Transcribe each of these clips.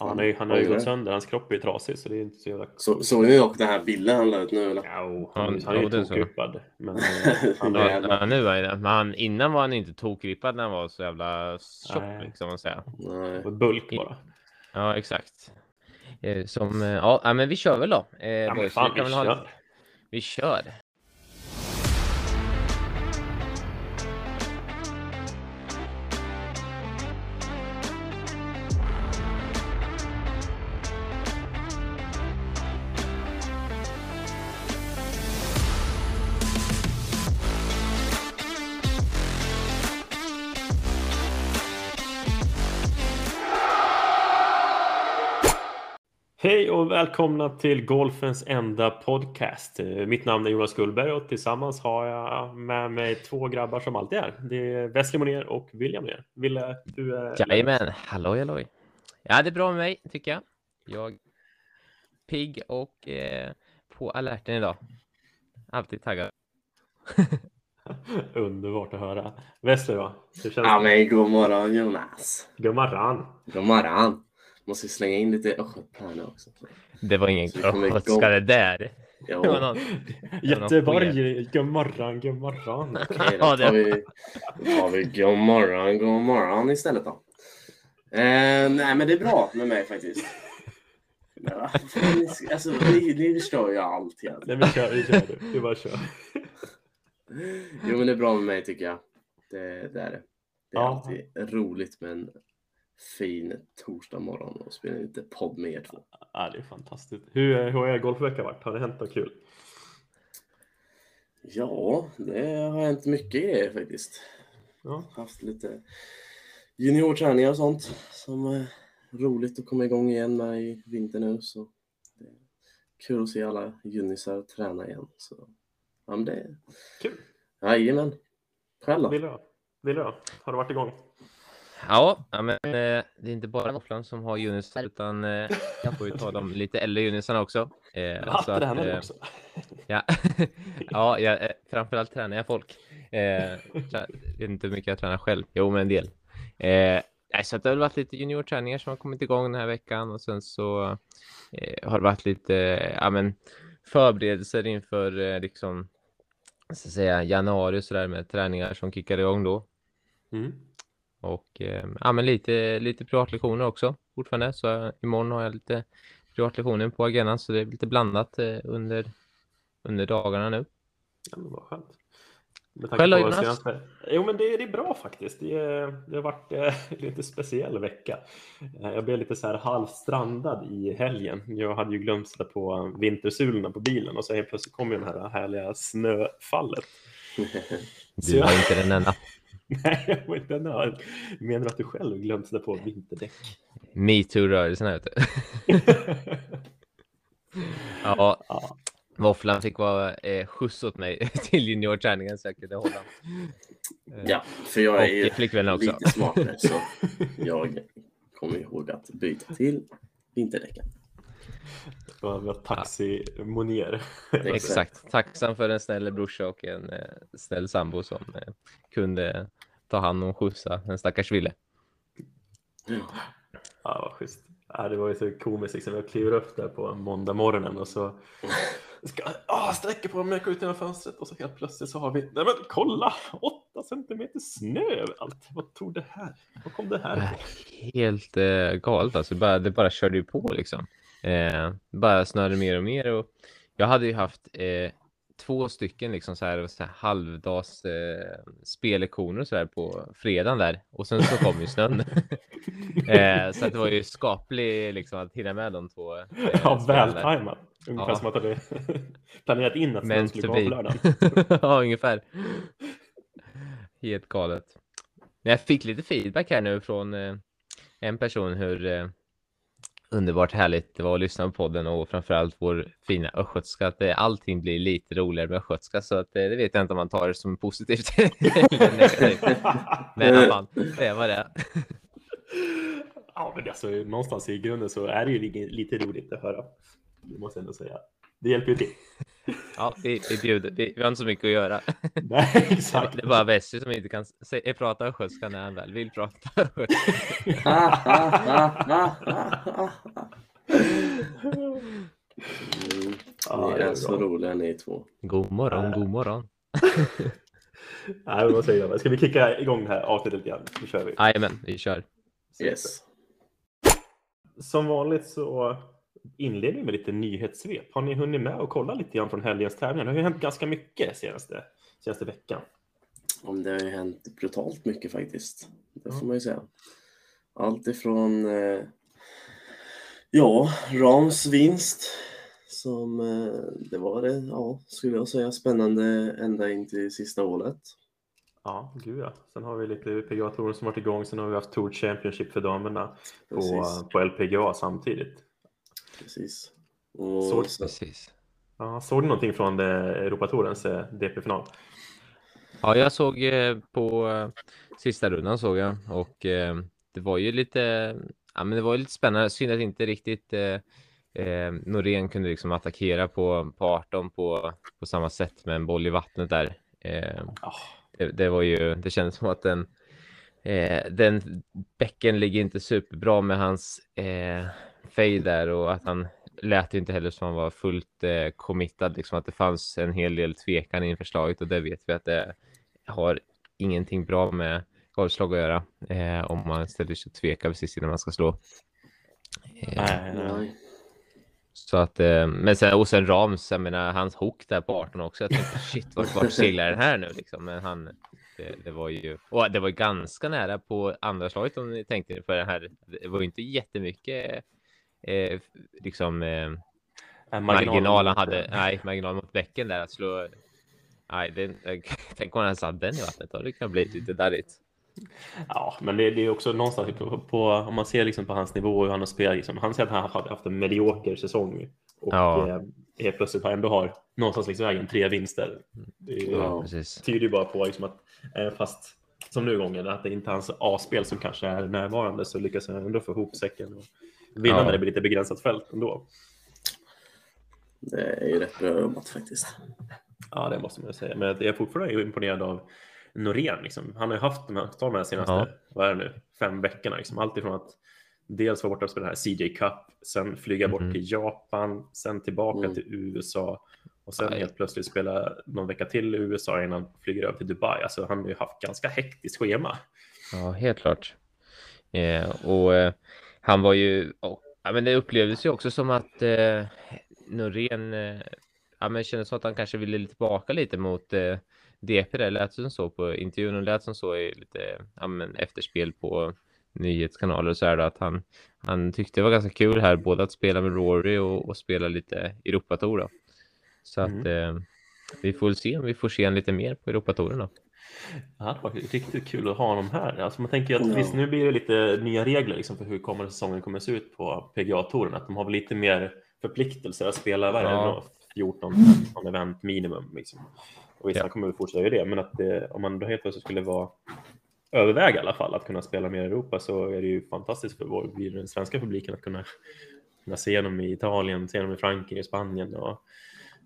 Ja, han har ju, han har ju gått sönder. Hans kropp är ju trasig så det är inte så jävla... Så, såg ni dock den här bilden han la ut nu eller? Ja, han, Ja, han är ju är tokrippad. Men eh, han Ja, är... nu är det. Men han, innan var han inte tokrippad när han var så jävla tjock, Nej. liksom man säga. Nej. bulk bara. Ja, exakt. Eh, Som, eh, ja, men vi kör väl då. Eh, Ja, men boys. fan, kan vi väl ha- kör. Vi kör. Välkomna till Golfens enda podcast. Eh, Mitt namn är Jonas Gullberg och tillsammans har jag med mig två grabbar som alltid är. Det är Wesley Moner och William Moner. Ville, du är... Jajamän, halloj halloj. Ja, det är bra med mig tycker jag. Jag är pigg och eh, på alerten idag. Alltid taggad. Underbart att höra. Wesley då? Hur känns Ja men god morgon Jonas. Gummaran. God morgon. Måste slänga in lite östgöt här nu också. Det var ingen vi östgötska det där. Jo, Det var någon... Göteborg. Gummaran, gummaran. okej, Ja, då det- tar vi, då tar vi god morgon, god morgon istället då. Eh, nej men det är bra med mig faktiskt. Ni Alltså, ni, ni förstår ju allt egentligen. Nej men kör, vi kör du. Du bara kör. Jo men det är bra med mig tycker jag. Det, det är det. Det är Ja. alltid roligt med en fin torsdag morgon och spela lite podd med er två. Ja, det är fantastiskt. Hur, hur har er golfvecka varit? Har det hänt något kul? Ja, det har hänt mycket grejer faktiskt. Ja. Haft lite juniorträningar och sånt som är roligt att komma igång igen med i vinter nu. Så det är kul att se alla junisar träna igen. Så, ja, men det är... Kul. Jajamän. Själv då? Vill du? Vill du? Har du varit igång? Ja, ja, men eh, det är inte bara Våfflan som har junisar utan eh, jag får ju ta de lite äldre junisarna också. Eh, Ja, så att, eh, också? Ja, ja jag, framförallt tränar jag folk. Eh, trä- vet inte hur mycket jag tränar själv. Jo, men en del. Eh, så det har väl varit lite juniorträningar som har kommit igång den här veckan och sen så eh, har det varit lite eh, ja, men, förberedelser inför eh, liksom, jag säga, januari och så där med träningar som kickar igång då. Mm. Och eh, ja, men lite, lite privatlektioner också fortfarande. Så imorgon har jag lite privatlektioner på agendan så det är lite blandat eh, under, under dagarna nu. Ja, men vad skönt. Med tanke Själv på Jonas? senaste... Jo, men det, det är bra faktiskt. Det, är- det har varit eh, lite speciell vecka. Eh, jag blev lite så här halvstrandad i helgen. Jag hade ju glömt sätta på vintersulorna på bilen och så helt plötsligt kom ju det här härliga snöfallet. Så Du jag- var inte den enda. Nej, jag var inte den där. Menar du att du själv glömt sätta på vinterdäck? Metoo-rörelsen här ute. Ja, Ja, våfflan fick vara eh, skjuts åt mig till juniorträningen så jag kunde hålla. Eh, Ja, för jag är ju också. lite smartare så jag kommer ihåg att byta till vinterdäcken. Det var var taxi Monier. Exakt. Tacksam för en snäll brorsa och en eh, snäll sambo som eh, kunde ta hand om och skjutsa en stackars Ville. Ja, vad schysst. Ja, det var ju så komiskt. Liksom. Jag kliver upp där på måndag morgonen och så ska ah, sträcker på mig, går ut genom fönstret och så helt plötsligt så har vi, nej men kolla, åtta centimeter snö överallt. Vad tog det här? Vad kom det här? Helt eh, galet alltså. Bara, det bara körde ju på liksom. Eh, bara snörde mer och mer. Och jag hade ju haft eh, två stycken liksom så här, så här halvdags eh, spellektioner och så här på fredagen där. Och sen så kom ju snön. eh, så att det var ju skaplig liksom att hinna med de två. Eh, Ja, där. vältajmat. Ungefär Ja. som att du hade planerat in att snön skulle komma på lördagen. ja, ungefär. Helt galet. Men jag fick lite feedback här nu från eh, en person hur eh, underbart härligt det var att lyssna på podden och framförallt vår fina östgötska. Att eh, allting blir lite roligare med östgötska så att eh, det vet jag inte om man tar det som positivt. Men ja, fan, det var det. Ja, men alltså, någonstans i grunden så är det ju lite, lite roligt att höra. Det måste jag ändå säga. Det hjälper ju till. Ja, vi, vi bjuder. Vi, vi har inte så mycket att göra. Nej, Det exakt. är bara Bessie som inte kan se, prata östgötska när han väl vill prata. Ah, ah, ah, ah, ah, ah. Mm, Ja, ni det är är så roliga ni två. God morgon, god morgon. Nej, men vad säger jag? Ska vi kicka igång det här avsnittet lite grann? Nu kör vi. Jajamän, vi kör. Yes. Som vanligt så inleder med lite nyhetssvep. Har ni hunnit med och kolla lite grann från helgens tävlingar? Det har ju hänt ganska mycket senaste, senaste veckan. Om det har ju hänt brutalt mycket faktiskt. Det får man ju säga. Allt ifrån eh, ja, Rams vinst som eh, det var det, ja, skulle jag säga, spännande ända in till sista året. Ja, gud ja. Sen har vi lite PGA-touren som varit igång. Sen har vi haft Tour Championship för damerna på, Precis. på LPGA samtidigt. Precis. Och Så- så, Precis. Ja, såg ni någonting från det Europatourens eh, DP-final? Ja, jag såg eh, på eh, sista rundan såg jag och eh, det var ju lite, ja men det var lite spännande. Synd att inte riktigt eh, eh, Norén kunde liksom attackera på, på 18 på, på samma sätt med en boll i vattnet där. Eh, Ja, det, det var ju, det kändes som att den, eh, den bäcken ligger inte superbra med hans eh, fade där och att han lät ju inte heller som han var fullt eh, committad, liksom att det fanns en hel del tvekan inför slaget och det vet vi att det har ingenting bra med golfslag att göra eh, om man ställer sig och tvekar precis innan man ska slå. Eh, nej, nej. nej. så att, eh, men sen, och sen Rams, jag menar hans hook där på 18 också. Jag tänkte shit, vart, vart seglar den här nu liksom? Men han, det, det var ju, och det var ganska nära på andra slaget om ni tänkte för det här. Det var ju inte jättemycket eh, liksom eh, Äh, marginal han hade. Nej, marginal mot bäcken där att slå. Nej, det, tänk om han satt den i vattnet. Då det kunnat bli lite darrigt. Ja, men det, det är också någonstans på, på, om man ser liksom på hans nivå och hur han har spelat. Liksom, han säger att han har haft en medioker säsong och Ja. eh, helt plötsligt har ändå har någonstans liksom vägen tre vinster. Det Ja. Tyder ju bara på liksom att eh, fast som nu gången att det inte är hans A-spel som kanske är närvarande så lyckas han ändå få ihop säcken och vinna Ja. när det blir lite begränsat fält ändå. Det är ju rätt bra jobbat faktiskt. Ja, det måste man ju säga. Men jag är fortfarande imponerad av Norén. Liksom. Han har ju haft de här, ta de här senaste, Ja. vad är det nu, fem veckorna. Liksom. Allt ifrån att dels vara borta och spela den här CJ Cup, sen flyga bort Mhm. till Japan, sen tillbaka Mm. till USA och sen Nej. helt plötsligt spela någon vecka till i USA innan han flyger över till Dubai. Alltså, han har ju haft ganska hektiskt schema. Ja, helt klart. Eh, och eh, han var ju, och, ja, men det upplevdes ju också som att eh, Norén, eh, ja men kändes som att han kanske ville tillbaka lite mot eh, DP, det lät som så på intervjun och lät som så i lite, ja men efterspel på nyhetskanaler och så här då, att han, han tyckte det var ganska kul här, både att spela med Rory och, och spela lite Europatour då. Så Mm. att eh, vi får se om vi får se en lite mer på Europatouren då. Ja, det var riktigt kul att ha honom här. Alltså man tänker att Ja. visst, nu blir det lite nya regler liksom för hur kommande säsongen kommer att se ut på PGA-touren. Att de har väl lite mer förpliktelser att spela varje Ja. 14-15 event minimum. Liksom. Och vissa Ja. kommer väl fortsätta göra det, men att det, om man då helt plötsligt skulle vara överväga i alla fall att kunna spela mer i Europa så är det ju fantastiskt för vår, den svenska publiken att kunna, kunna se dem i Italien, se dem i Frankrike, Spanien och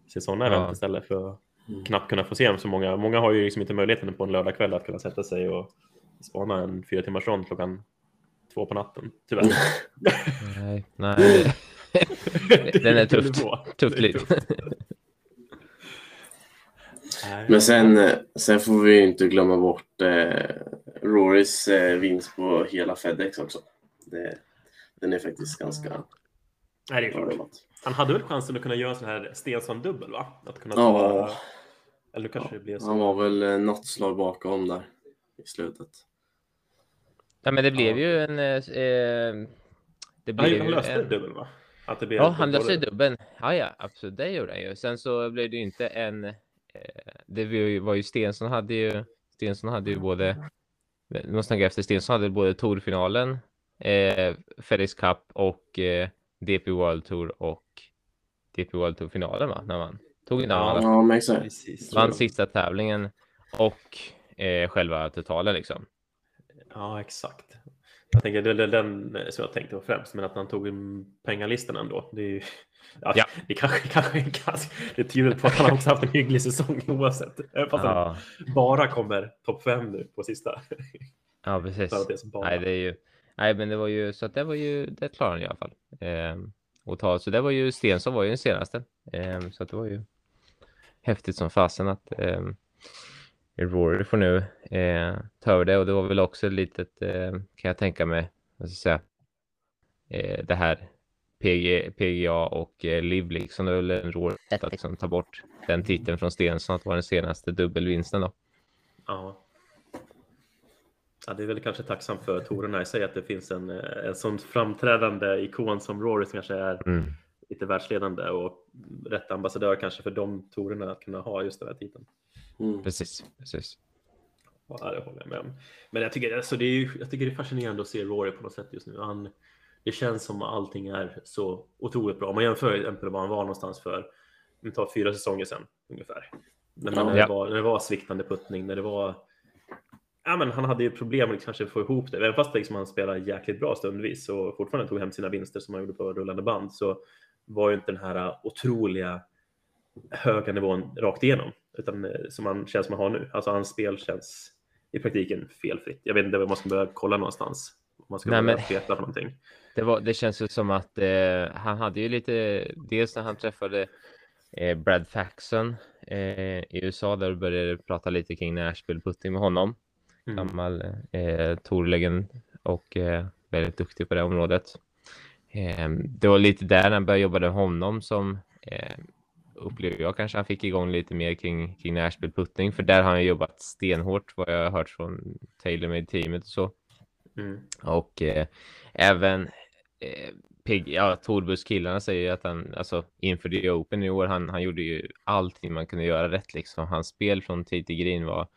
se sådana Ja. event istället för att Mm. knappt kunna få se dem så många. Många har ju liksom inte möjligheten på en lördagkväll att kunna sätta sig och spana en fyra timmars rond klockan två på natten, tyvärr. Nej, nej. Det Den är tufft. Tufft liv. Nej. Men sen, sen får vi ju inte glömma bort eh, Rorys eh, vinst på hela Fedex också. Det, den är faktiskt ganska Nej, det är klart. Han hade väl chansen att kunna göra en sån här Stensson-dubbel, va? Att kunna Ja. Eller kanske det blev så. Han var väl eh, något slag bakom där i slutet. Ja, men det blev Ja. ju en... eh, eh, Det Han, blev han ju löste en... dubbeln, va? Att det blev Ja, han löste dubben. Ja, ja, absolut. Det gjorde han ju. Sen så blev det ju inte en... Eh, det var ju, Stensson hade ju... Stensson hade ju både... Nu måste jag efter. Stensson hade både Tourfinalen, eh, FedEx Cup och eh, DP World Tour och DP World Tour-finalen, va? När man tog in Ja. alla. Ja, men exakt. Precis. Vann sista tävlingen och eh, själva totalen liksom. Ja, exakt. Jag tänker det är den som jag tänkte på främst, men att han tog pengalistan ändå. Det är ju, ja, Ja. Det kanske, kanske är ganska, det tyder på att han också haft en hygglig säsong oavsett. Även fast han Ja, bara kommer topp fem nu på sista. ja precis. Nej, det är ju... Nej, men det var ju så att det var ju, det klarade han i alla fall. Ehm, och ta, så det var ju Stensson var ju den senaste. Ehm, så att det var ju häftigt som fasen att ehm, Rory får nu eh, ta över det och det var väl också ett litet, eh, kan jag tänka mig, vad ska jag säga, eh, det här PG, PGA och eh, Liv liksom, det är väl en Rory att liksom ta bort den titeln från Stensson att vara den senaste dubbelvinsten då. Ja. Ja, det är väl kanske tacksamt för torerna i sig att det finns en, eh, en sån framträdande ikon som Rory som kanske är Mm. lite världsledande och rätt ambassadör kanske för de torerna att kunna ha just den här titeln. Mm. Precis, precis. Ja, det håller jag med om. Men jag tycker, alltså, det är, ju- jag tycker det är fascinerande att se Rory på något sätt just nu. Han, det känns som att allting är så otroligt bra. Om man jämför exempel var han var någonstans för vi tar fyra säsonger sedan ungefär. När, man, när, det Ja. var, när det var sviktande puttning, när det var... Ja, men han hade ju problem med att kanske få ihop det. Även fast liksom han spelade jäkligt bra stundvis och fortfarande tog hem sina vinster som han gjorde på rullande band så var ju inte den här otroliga höga nivån rakt igenom. Utan eh, som han känns som han har nu. Alltså hans spel känns i praktiken felfritt. Jag vet inte vad man ska börja kolla någonstans. Om man ska Nej, börja men- för någonting. Det, var, det känns ju som att eh, han hade ju lite, dels när han träffade eh, Brad Faxon eh, i USA där började prata lite kring Nashville putting med honom. Mm. Gammal eh, torlegend och eh, väldigt duktig på det området. Eh, det var lite där när jobba med honom som eh, upplever jag kanske han fick igång lite mer kring, kring Nashville putting för där har han jobbat stenhårt vad jag har hört från TaylorMade teamet och så. Mm. Och eh, även eh, Pig, ja, Torbus-killarna säger ju att han, alltså inför The Open i år, han, han gjorde ju allting man kunde göra rätt liksom. Hans spel från tee till green var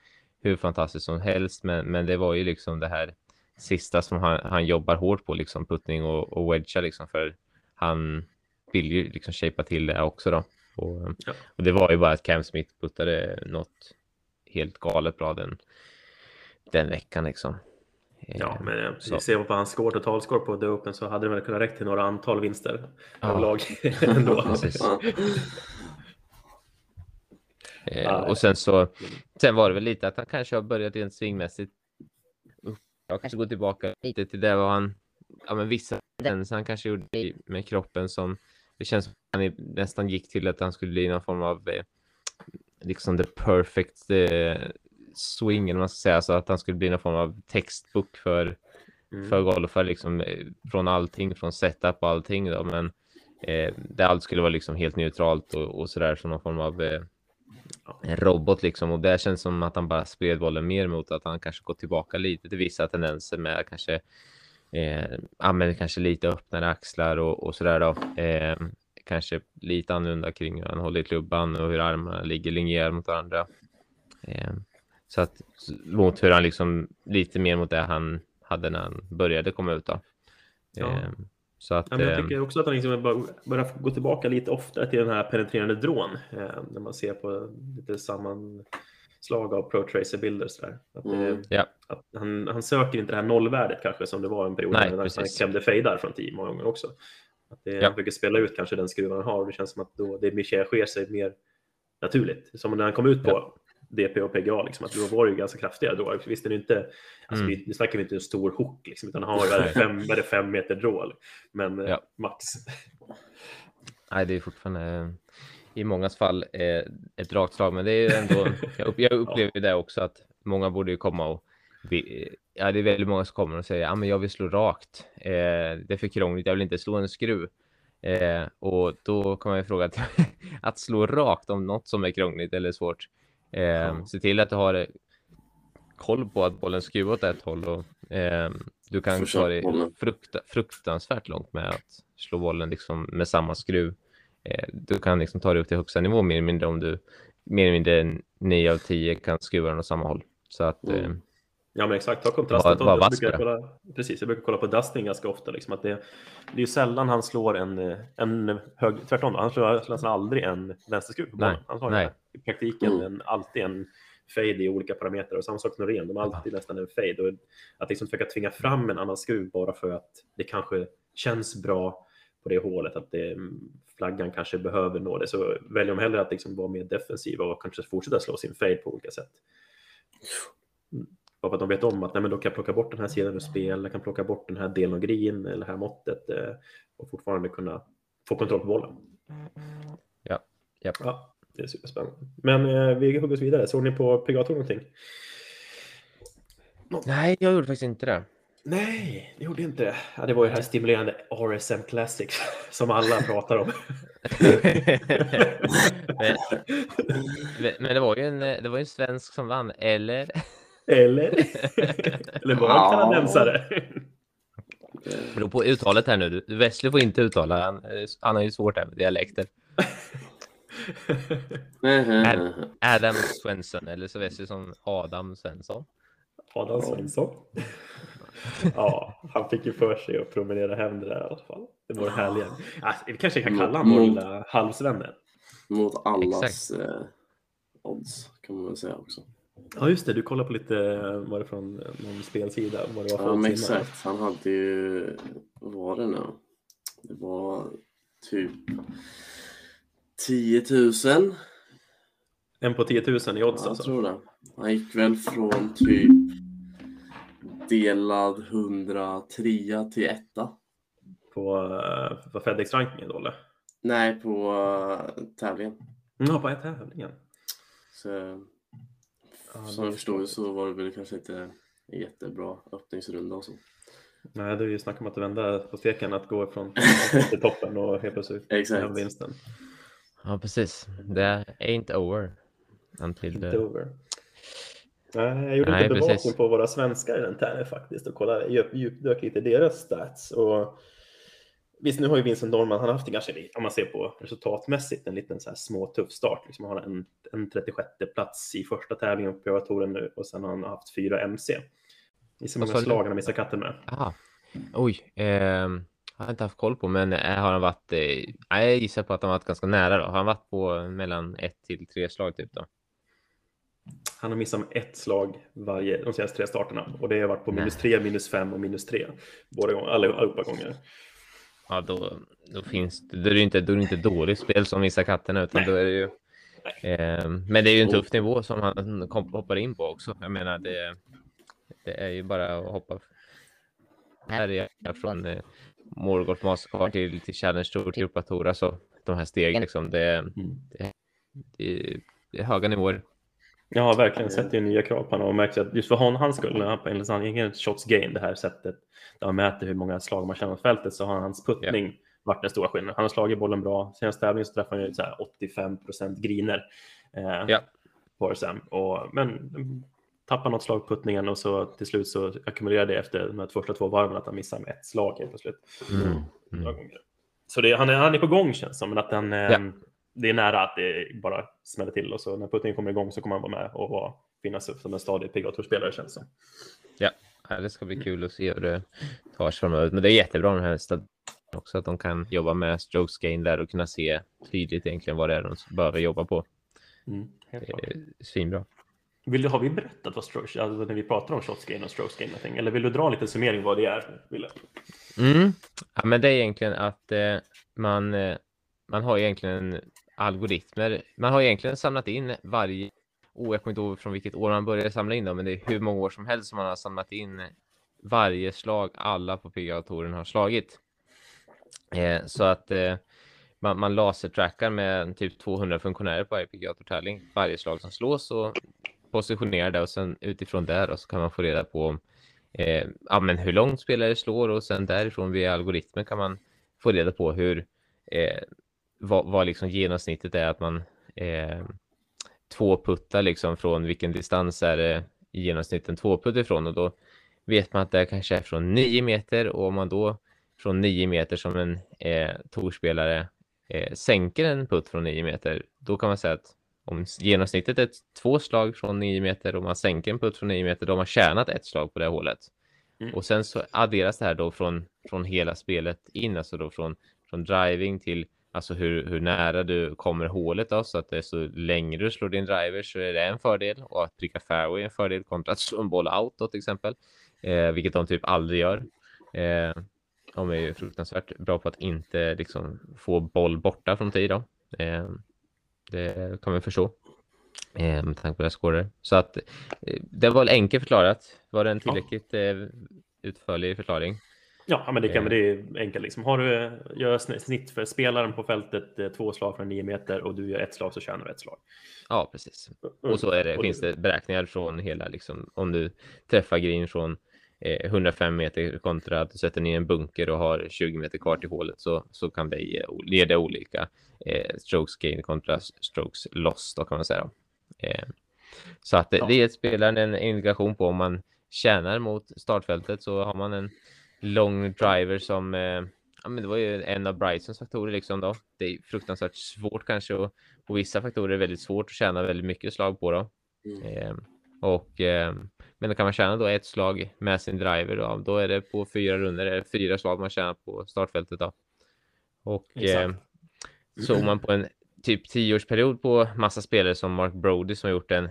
hur fantastiskt som helst, men, men det var ju liksom det här sista som han, han jobbar hårt på, liksom puttning och, och wedga liksom, för han vill ju liksom shapea till det också då. Och, Ja. och det var ju bara att Cam Smith puttade något helt galet bra den, den veckan liksom. Ja, Eh, men så. så. ser man på hans score, totalscore på The Open så hade det väl kunnat räcka till några antal vinster Ja. överlag ändå. Precis. Ja. Eh, och sen så, sen var det väl lite att han kanske har börjat rent svingmässigt. Jag kanske går tillbaka lite till det vad han, ja men vissa tendenser han kanske gjorde med kroppen som, det känns som han nästan gick till att han skulle bli någon form av, eh, liksom the perfect eh, swing, eller man ska säga, så att han skulle bli någon form av textbook för Mm. för golfare liksom eh, från allting, från setup och allting då, men eh, där allt skulle vara liksom helt neutralt och, och sådär som någon form av eh, en robot liksom och det känns som att han bara spred bollen mer mot att han kanske gått tillbaka lite till vissa tendenser med kanske eh, använder kanske lite öppnare axlar och, och sådär då. Eh, kanske lite annorlunda kring hur han håller i klubban och hur armarna ligger linjerar mot varandra. Eh, så att mot hur han liksom lite mer mot det han hade när han började komma ut då. Ja. Eh, så att Ja, men jag eh, tycker också att han liksom bör- börjar gå tillbaka lite oftare till den här penetrerande drån. Eh, när man ser på lite sammanslag av Pro Tracer bilder. Så där. Att, Mm. Ja. att han, han söker inte det här nollvärdet kanske som det var en period Nej, när han klämde fejdar från tio många gånger också. Att det, Ja. Han försöker spela ut kanske den skruven han har och det känns som att då det mer sker sig mer naturligt. Som när han kom ut på Ja. DP och PGA, liksom, att då var det ju ganska kraftiga då. Visst är det inte, alltså, Mm. vi, nu snackar vi inte en stor hook, liksom, utan han Nej. fem, det, fem meter drå. Men eh, Ja. max. Nej, det är fortfarande eh, i mångas fall eh, ett rakt slag, men det är ändå, jag, upp, jag upplever ju det också att många borde ju komma och ja, det är väldigt många som kommer och säger ja, men jag vill slå rakt. Eh, det är för krångligt, jag vill inte slå en skruv. Eh, och då kan man ju fråga att, att slå rakt om något som är krångligt eller svårt. Eh. Se till att du har eh, koll på att bollen skruvar åt ett håll och eh, du kan ta dig frukta, fruktansvärt långt med att slå bollen liksom med samma skruv. Eh, du kan liksom ta dig upp till högsta nivå mer eller mindre om du mer eller mindre 9 av 10 kan skruva den åt samma håll. Så att Mm. Ja men exakt, ta kontrasten. Var- var jag, kolla, precis, jag brukar kolla på Dustin ganska ofta. Liksom, att det, det är ju sällan han slår en, en hög, tvärtom, då, han slår nästan aldrig en vänsterskruv på. Nej, Han slår nej. i praktiken Mm. en, alltid en fade i olika parametrar. Och samma sak med Norén, de har alltid nästan en fade. Och att liksom försöka tvinga fram en annan skruv bara för att det kanske känns bra på det hålet, att det, flaggan kanske behöver nå det, så väljer de hellre att liksom vara mer defensiva och kanske fortsätta slå sin fade på olika sätt. Bara för att de vet om att nej, men då kan jag plocka bort den här sidan ur spel, jag kan plocka bort den här delen av green eller det här måttet eh, och fortfarande kunna få kontroll på bollen. Ja. ja. ja det är superspännande. Men eh, vi hugger oss vidare. Såg ni på PGA någonting? Nej, jag gjorde faktiskt inte det. Nej, det gjorde inte det. Ja, det var ju det här stimulerande RSM Classic som alla pratar om. men, men, det var ju en, det var en svensk som vann, eller? Eller? eller var det en kanadensare? Det beror på uttalet här nu. Wesley får inte uttala. Han, han har ju svårt här med dialekter. Adam Svensson, eller så Wesley som Adam Svensson. Adam Svensson. ja, han fick ju för sig att promenera hem det där i alla fall. Det var det härliga. Alltså, vi kanske kan kalla honom vår lilla halvsvenne. Mot allas eh, odds kan man väl säga också. Ja just det, du kollar på lite, var det från någon spelsida? Vad det var för ja men exakt, han hade ju, vad var det nu? Det var typ 10 000. En på 10 000 i odds ja, alltså? Jag tror det. Han gick väl från typ delad 103 till etta. På, uh, på Fedex-rankingen då eller? Nej, på tävlingen. Ja, på tävlingen. Så, ja, som jag förstår så var det väl kanske inte en jättebra öppningsrunda och så. Nej, det är ju snack om att vända på steken, att gå från till toppen och helt plötsligt Exakt. vinsten. Ja, precis. Det ain't over. Until the... over. Nej, jag gjorde Nej, lite bevakning på våra svenskar i den tävlingen faktiskt och kollade, djupdök lite i deras stats. Och visst, nu har ju Vincent Norman, han har haft det ganska, om man ser på resultatmässigt, en liten så här små tuff start. Liksom han har en, en 36 plats i första tävlingen på PGA nu och sen har han haft fyra MC. I så många slag han har missat katten med. Aha. Oj, eh, har inte haft koll på, men eh, har han varit, eh, jag gissar på att han varit ganska nära då. Har han varit på mellan ett till tre slag typ då? Han har missat ett slag varje, de senaste tre starterna och det har varit på minus tre, minus fem och minus tre. Båda gånger, allihopa gånger. Ja, då, då finns det, då är det inte, då är inte dåligt spel som vissa katterna utan Nej. då är det ju eh, men det är ju en tuff nivå som han hoppar in på också. Jag menar, det, det är ju bara att hoppa här är jag från eh, Morgoth Mastercard till, till Challenge Tour till Europa Tour. Alltså de här stegen liksom. Det, mm. det, det, det är höga nivåer. Ja, verkligen. Sätter ju nya krav på honom och märker att just för honom, hans skull, enligt han ingen shots gain det här sättet, där man mäter hur många slag man känner på fältet, så har hans puttning yeah. varit den stora skillnaden. Han har slagit bollen bra. Senaste tävlingen så träffade han ju så här 85 procent griner eh, yeah. på RSM. Och, men tappar något slag på puttningen och så till slut så ackumulerar det efter de här första två varven att han missar med ett slag helt plötsligt. Mm. Mm. Så det, han, är, han är på gång känns som, men att den, yeah det är nära att det bara smäller till och så när puttningen kommer igång så kommer han vara med och finnas upp som en stadig PGA-spelare känns som. Ja, det ska bli kul att se hur det tar sig framöver. Men det är jättebra med den här också att de kan jobba med strokes gain där och kunna se tydligt egentligen vad det är de behöver jobba på. Mm, det är svinbra. Vill du, har vi berättat vad strokes, alltså när vi pratar om shots gain och strokes gain någonting, eller vill du dra en liten summering vad det är? Wille? Mm. Ja, men det är egentligen att eh, man, eh, man har egentligen algoritmer. Man har egentligen samlat in varje, oh, jag kommer inte ihåg från vilket år man började samla in dem, men det är hur många år som helst som man har samlat in varje slag alla på PGA-touren har slagit. Eh, så att eh, man, man lasertrackar med typ 200 funktionärer på varje PGA-tävling, varje slag som slås och positionerar det och sen utifrån där så kan man få reda på eh, ja, men hur långt spelare slår och sen därifrån via algoritmer kan man få reda på hur eh, vad, vad liksom genomsnittet är att man eh, två puttar liksom från vilken distans är det i genomsnitt en tvåputt ifrån och då vet man att det kanske är från nio meter och om man då från nio meter som en eh, torspelare eh, sänker en putt från nio meter, då kan man säga att om genomsnittet är två slag från nio meter och man sänker en putt från nio meter, då har man tjänat ett slag på det hålet. Mm. Och sen så adderas det här då från, från hela spelet in, alltså då från, från driving till alltså hur, hur nära du kommer hålet då, så att det är så längre du slår din driver så är det en fördel och att pricka fairway är en fördel kontra att slå en boll out då till exempel, eh, vilket de typ aldrig gör. Eh, de är ju fruktansvärt bra på att inte liksom få boll borta från tee då. Eh, det kan man förstå eh, med tanke på deras scorer. Så att eh, det var väl enkelt förklarat. Var det en tillräckligt eh, utförlig förklaring? Ja, men det kan det är enkelt. Liksom. Har du gör snitt för spelaren på fältet två slag från nio meter och du gör ett slag så tjänar du ett slag. Ja, precis. Och så är det, finns det beräkningar från hela, liksom, om du träffar green från 105 meter kontra att du sätter ner en bunker och har 20 meter kvar till hålet så, så kan det ge, det olika eh, strokes gain kontra strokes loss då kan man säga. Eh, så att ja. det ger spelaren en indikation på om man tjänar mot startfältet så har man en lång driver som eh, ja, men det var ju en av Brysons faktorer liksom då. Det är fruktansvärt svårt kanske och på vissa faktorer är väldigt svårt att tjäna väldigt mycket slag på då. Mm. Eh, och eh, men då kan man tjäna då ett slag med sin driver då, då är det på fyra runder, är det fyra slag man tjänar på startfältet då. Och eh, såg man på en typ tioårsperiod på massa spelare som Mark Brody som har gjort en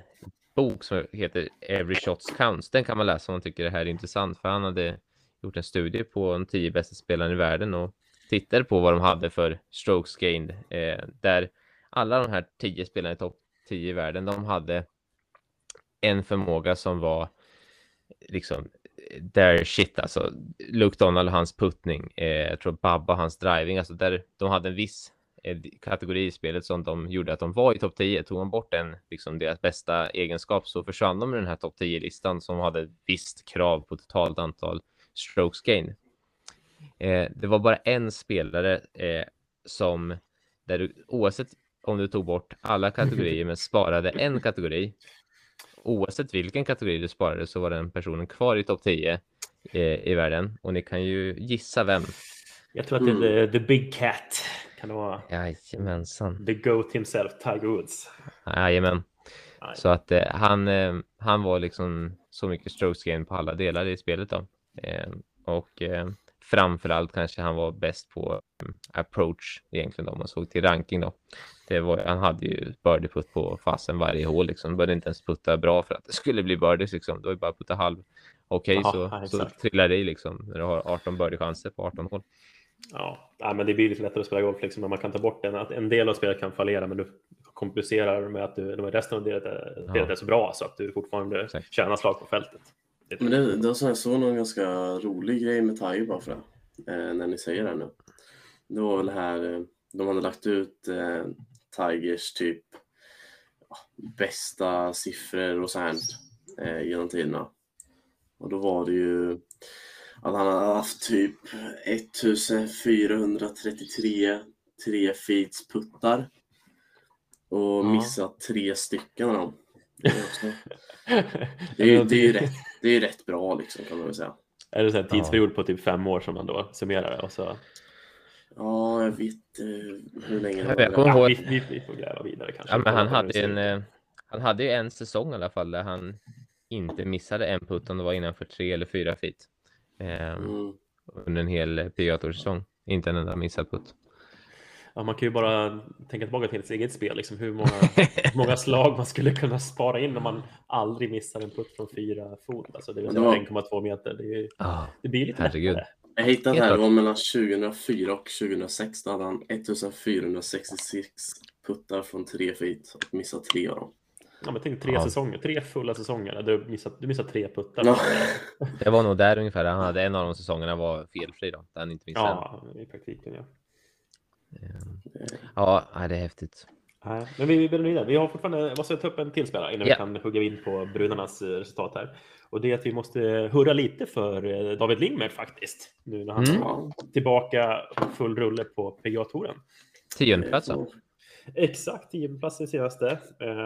bok som heter Every Shots Counts. Den kan man läsa om man tycker det här är intressant för han hade gjort en studie på de tio bästa spelarna i världen och tittade på vad de hade för strokes gained eh, där alla de här tio spelarna i topp tio i världen, de hade en förmåga som var liksom eh, där shit alltså. Luke Donald och hans puttning, eh, jag tror Babba hans driving, alltså där de hade en viss eh, kategori i spelet som de gjorde att de var i topp 10. Tog man bort en, liksom deras bästa egenskap så försvann de i den här topp 10-listan som hade ett visst krav på totalt antal strokes gain. Eh, det var bara en spelare eh, som där du oavsett om du tog bort alla kategorier men sparade en kategori oavsett vilken kategori du sparade så var den personen kvar i topp 10 i, eh, i världen. Och ni kan ju gissa vem. Jag tror att det är mm. the, the, Big Cat. Kan det vara? Jajamensan. The Goat himself, Tiger Woods. Jajamän. Så att eh, han, eh, han var liksom så mycket strokes gain på alla delar i spelet då. Eh, och eh, framförallt kanske han var bäst på um, approach egentligen om man såg till ranking då. Var, han hade ju birdie-putt på fasen varje hål liksom. Började inte ens putta bra för att det skulle bli birdies liksom. Det var ju bara putta halv. Okej, okay, så, ja, så trillar det i liksom när du har 18 birdie-chanser på 18 hål. Ja, men det blir lite lättare att spela golf liksom, när man kan ta bort den. Att en del av spelet kan fallera, men du komplicerar med att du, resten av spelet är, spelet är så bra så att du fortfarande Exakt. tjänar slag på fältet. Men det, det så någon ganska rolig grej med Tiger bara för det, eh, när ni säger det nu. Det var väl här, eh, de hade lagt ut eh, Tigers typ ja, bästa siffror och sånt eh, genom tiderna. Och då var det ju att han hade haft typ 1433 tre feets puttar och missat tre stycken av dem. Det är, också, det är, det är, rätt, det är rätt bra liksom kan man väl säga. Är det en tidsperiod på typ fem år som man då summerar och så? Ja, jag vet uh, hur länge det var. Ja, vi, vi, vi, får gräva vidare kanske. Ja, men han hade, en, eh, han hade ju en säsong i alla fall där han inte missade en putt om det var innanför tre eller fyra feet. Eh, mm. Under en hel PGA-säsong. Inte en enda missad putt ja, man kan ju bara tänka tillbaka till sitt eget spel, liksom hur många, många slag man skulle kunna spara in om man aldrig missar en putt från fyra fot. Alltså det är 1,2 meter. Det, är, oh, det blir lite herregud. lättare. Jag hittade här, det var mellan 2004 och 2006. Då hade han 1466 puttar från tre feet och missat tre av dem. Ja, men tänk tre ja. säsonger, tre fulla säsonger där du missat, du missat tre puttar. Ja. Det var nog där ungefär. Han hade en av de säsongerna var felfri då, där han inte missade. Ja, i praktiken ja. Ja, det är häftigt. Men vi vill vidare. Vi har fortfarande, måste ta upp en till spelare innan yeah. vi kan hugga in på brunarnas eh, resultat här. Och det är att vi måste hurra lite för eh, David Lindmer faktiskt. Nu när han mm. är tillbaka full rulle på PGA-touren. Tiondeplats alltså. Exakt, tiondeplats i senaste.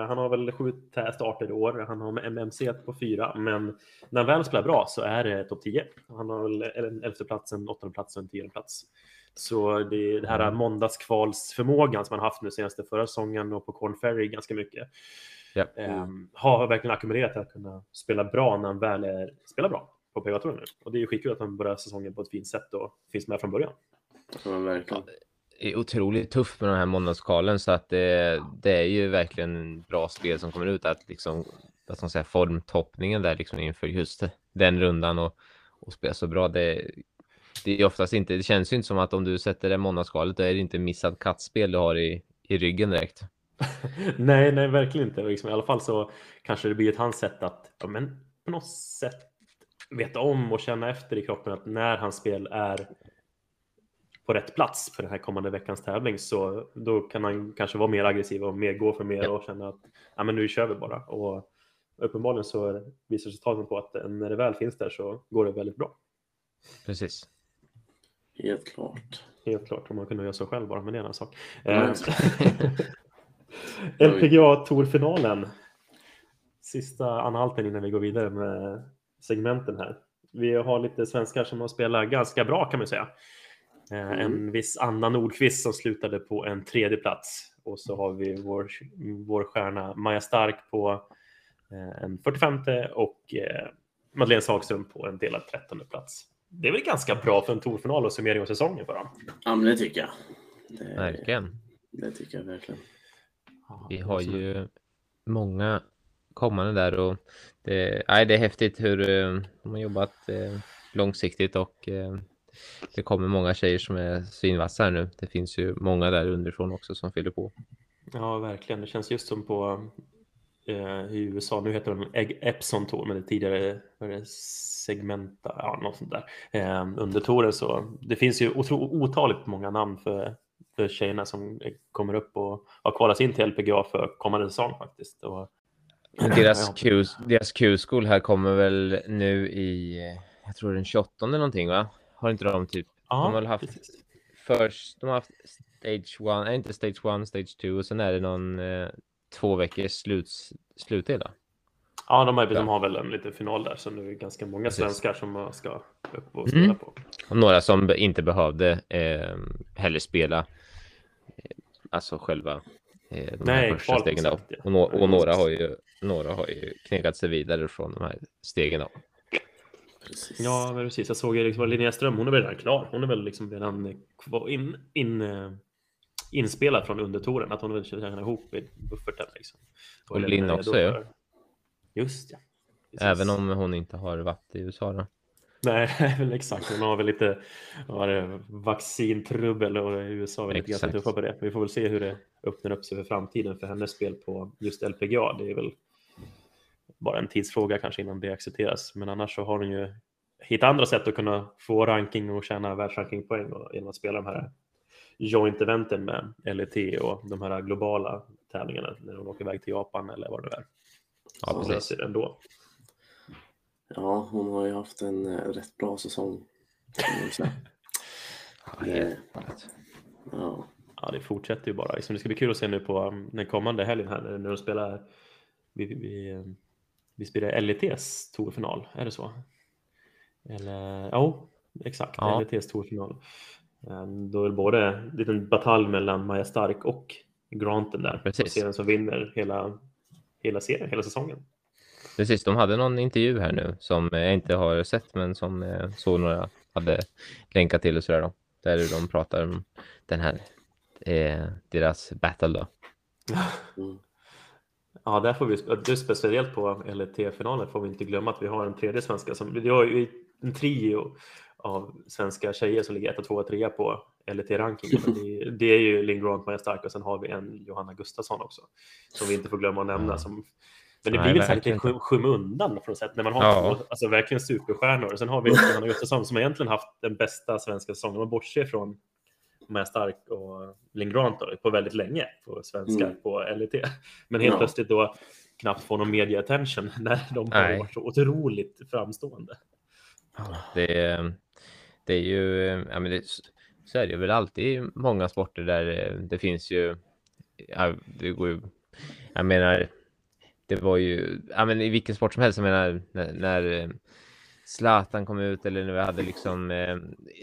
Han har väl sju starter i år. Han har MMC på fyra, men när han väl spelar bra så är det topp 10. Han har väl en elfte plats, en åttonde plats och en tionde plats. Så det, det här mm. måndagskvalsförmågan som man haft nu senaste förra säsongen och på Corn Ferry ganska mycket. Ja. Um, har verkligen ackumulerat att kunna spela bra när han väl är, spelar bra på PGA nu. Och det är ju skitkul att han börjar säsongen på ett fint sätt och finns med från början. Ja, verkligen. är otroligt tuff med den här måndagskalen så att det, det är ju verkligen bra spel som kommer ut att liksom vad ska man säga, formtoppningen där liksom inför just den rundan och, och spela så bra. Det, det är oftast inte, det känns ju inte som att om du sätter det måndagskalet då är det inte missat kattspel du har i, i ryggen direkt. nej, nej, verkligen inte. Liksom, I alla fall så kanske det blir ett hans sätt att ja, men på något sätt veta om och känna efter i kroppen att när hans spel är på rätt plats för den här kommande veckans tävling så då kan han kanske vara mer aggressiv och mer gå för mer och känna att ja, men nu kör vi bara. Och uppenbarligen så visar resultaten på att när det väl finns där så går det väldigt bra. Precis. Helt klart. Helt klart, om man kunde göra så själv bara, men det är en annan sak. Mm. LPGA Tour-finalen. Sista anhalten innan vi går vidare med segmenten här. Vi har lite svenskar som har spelat ganska bra kan man säga. Eh, mm. En viss Anna Nordqvist som slutade på en tredje plats och så har vi vår, vår stjärna Maja Stark på eh, en 45 och eh, Madeleine Sagström på en delad 13 plats. Det är väl ganska bra för en tourfinal och summering av säsongen för dem? Ja, men det tycker jag. Det, verkligen. Det tycker jag verkligen. Vi har ju många kommande där och det, nej, det är häftigt hur de har jobbat långsiktigt och det kommer många tjejer som är svinvassa här nu. Det finns ju många där underifrån också som fyller på. Ja, verkligen. Det känns just som på eh, i USA, nu heter de Epson Tour, men det tidigare var det Segmenta, ja, något sånt där. Eh, under touren så det finns ju otro, otaligt många namn för, för tjejerna som kommer upp och har kvalat in till LPGA för kommande säsong faktiskt. Och, deras, Q, deras Q-school här kommer väl nu i, jag tror den 28 någonting va? Har inte de typ? Ja, de har väl haft precis. först, de har haft stage one, inte stage one, stage two och sen är det någon eh, två veckors sluts, slutdel? Ja, de, är, de har väl en liten final där, så nu är det ganska många Precis. svenskar som ska upp och spela mm. på. Och några som inte behövde eh, heller spela, eh, alltså själva eh, de Nej, första stegen då. Och, no och, några har ju, några har ju knegat sig vidare från de här stegen då. Precis. Ja, precis. Jag såg liksom Linnea Ström, hon är väl redan klar. Hon är väl liksom redan in, in, inspelad från undertoren, att hon vill köra ihop i bufferten. Liksom. Och, och Linn också ja. Just ja. Precis. Även om hon inte har varit i USA då? Nej, väl exakt. Hon har väl lite var det, vaccintrubbel och USA är lite ganska tuffa på det. Vi får väl se hur det öppnar upp sig för framtiden för hennes spel på just LPGA. Det är väl bara en tidsfråga kanske innan det accepteras. Men annars så har hon ju hittat andra sätt att kunna få ranking och tjäna världsrankingpoäng genom att spela de här joint-eventen med LET och de här globala tävlingarna när hon åker iväg till Japan eller vad det är. Ja, så precis. ändå. Ja, hon har ju haft en uh, rätt bra säsong. ja, det, ja. ja, det fortsätter ju bara. Det ska bli kul att se nu på um, den kommande helgen här när de spelar vi, vi, um, vi spelar LETs tourfinal, är det så? Eller, ja, exakt, ja. LETs tourfinal. Ehm, då är det både en liten batalj mellan Maja Stark och Granten där. Precis. Och se vem som vinner hela, hela serien, hela säsongen. Precis, de hade någon intervju här nu som jag inte har sett men som eh, så några hade länkat till och sådär då. Där de pratar om den här, eh, deras battle då. Mm. Ja, där får vi, det speciellt på LET-finalen får vi inte glömma att vi har en tredje svenska som, vi har ju en trio av svenska tjejer som ligger 1, 2 och 3 på LET-rankingen. Det, det, är ju Linn Grant, Maja Stark och sen har vi en Johanna Gustafsson också som vi inte får glömma att nämna. Som, men det blir väl lite skymundan på något sätt när man har ja. alltså verkligen superstjärnor. Och sen har vi Johanna Gustafsson som egentligen haft den bästa svenska säsongen. Man bortser från Maja Stark och Linn Grant då, på väldigt länge på svenska mm. på LET. Men helt ja. plötsligt då knappt få någon media attention när de har Nej. varit så otroligt framstående. Det, är, det är ju, ja, men det, så är det väl alltid i många sporter där det finns ju, ja, det går ju, jag menar, det var ju, ja men i vilken sport som helst, jag menar när, när Zlatan kom ut eller när vi hade liksom eh,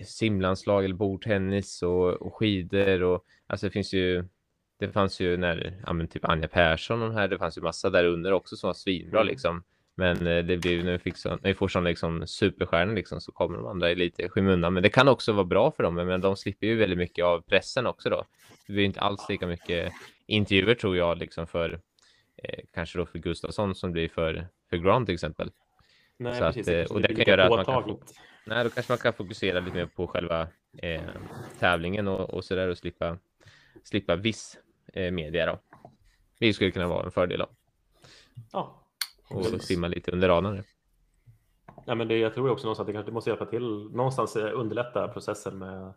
simlandslag eller bordtennis och, och skidor och alltså det finns ju det fanns ju när ja, men typ Anja Persson och de här, det fanns ju massa där under också som var svinbra mm. liksom. Men eh, det blir vi, fick så, när vi får sådana liksom superstjärnor liksom, så kommer de andra lite i skymundan. Men det kan också vara bra för dem. Men de slipper ju väldigt mycket av pressen också då. Det blir inte alls lika mycket intervjuer tror jag liksom för eh, kanske då för Gustafsson som blir för, för Grant till exempel. Nej, Så precis. att, eh, det och blir det kan göra att man kan. Nej, då kanske man kan fokusera lite mer på själva eh, tävlingen och, och sådär och slippa, slippa viss eh, media då. Det skulle kunna vara en fördel då. Ja. Och Precis. simma lite under radarn. Ja, men det, jag tror också någonstans att det kanske måste hjälpa till, någonstans eh, underlätta processen med,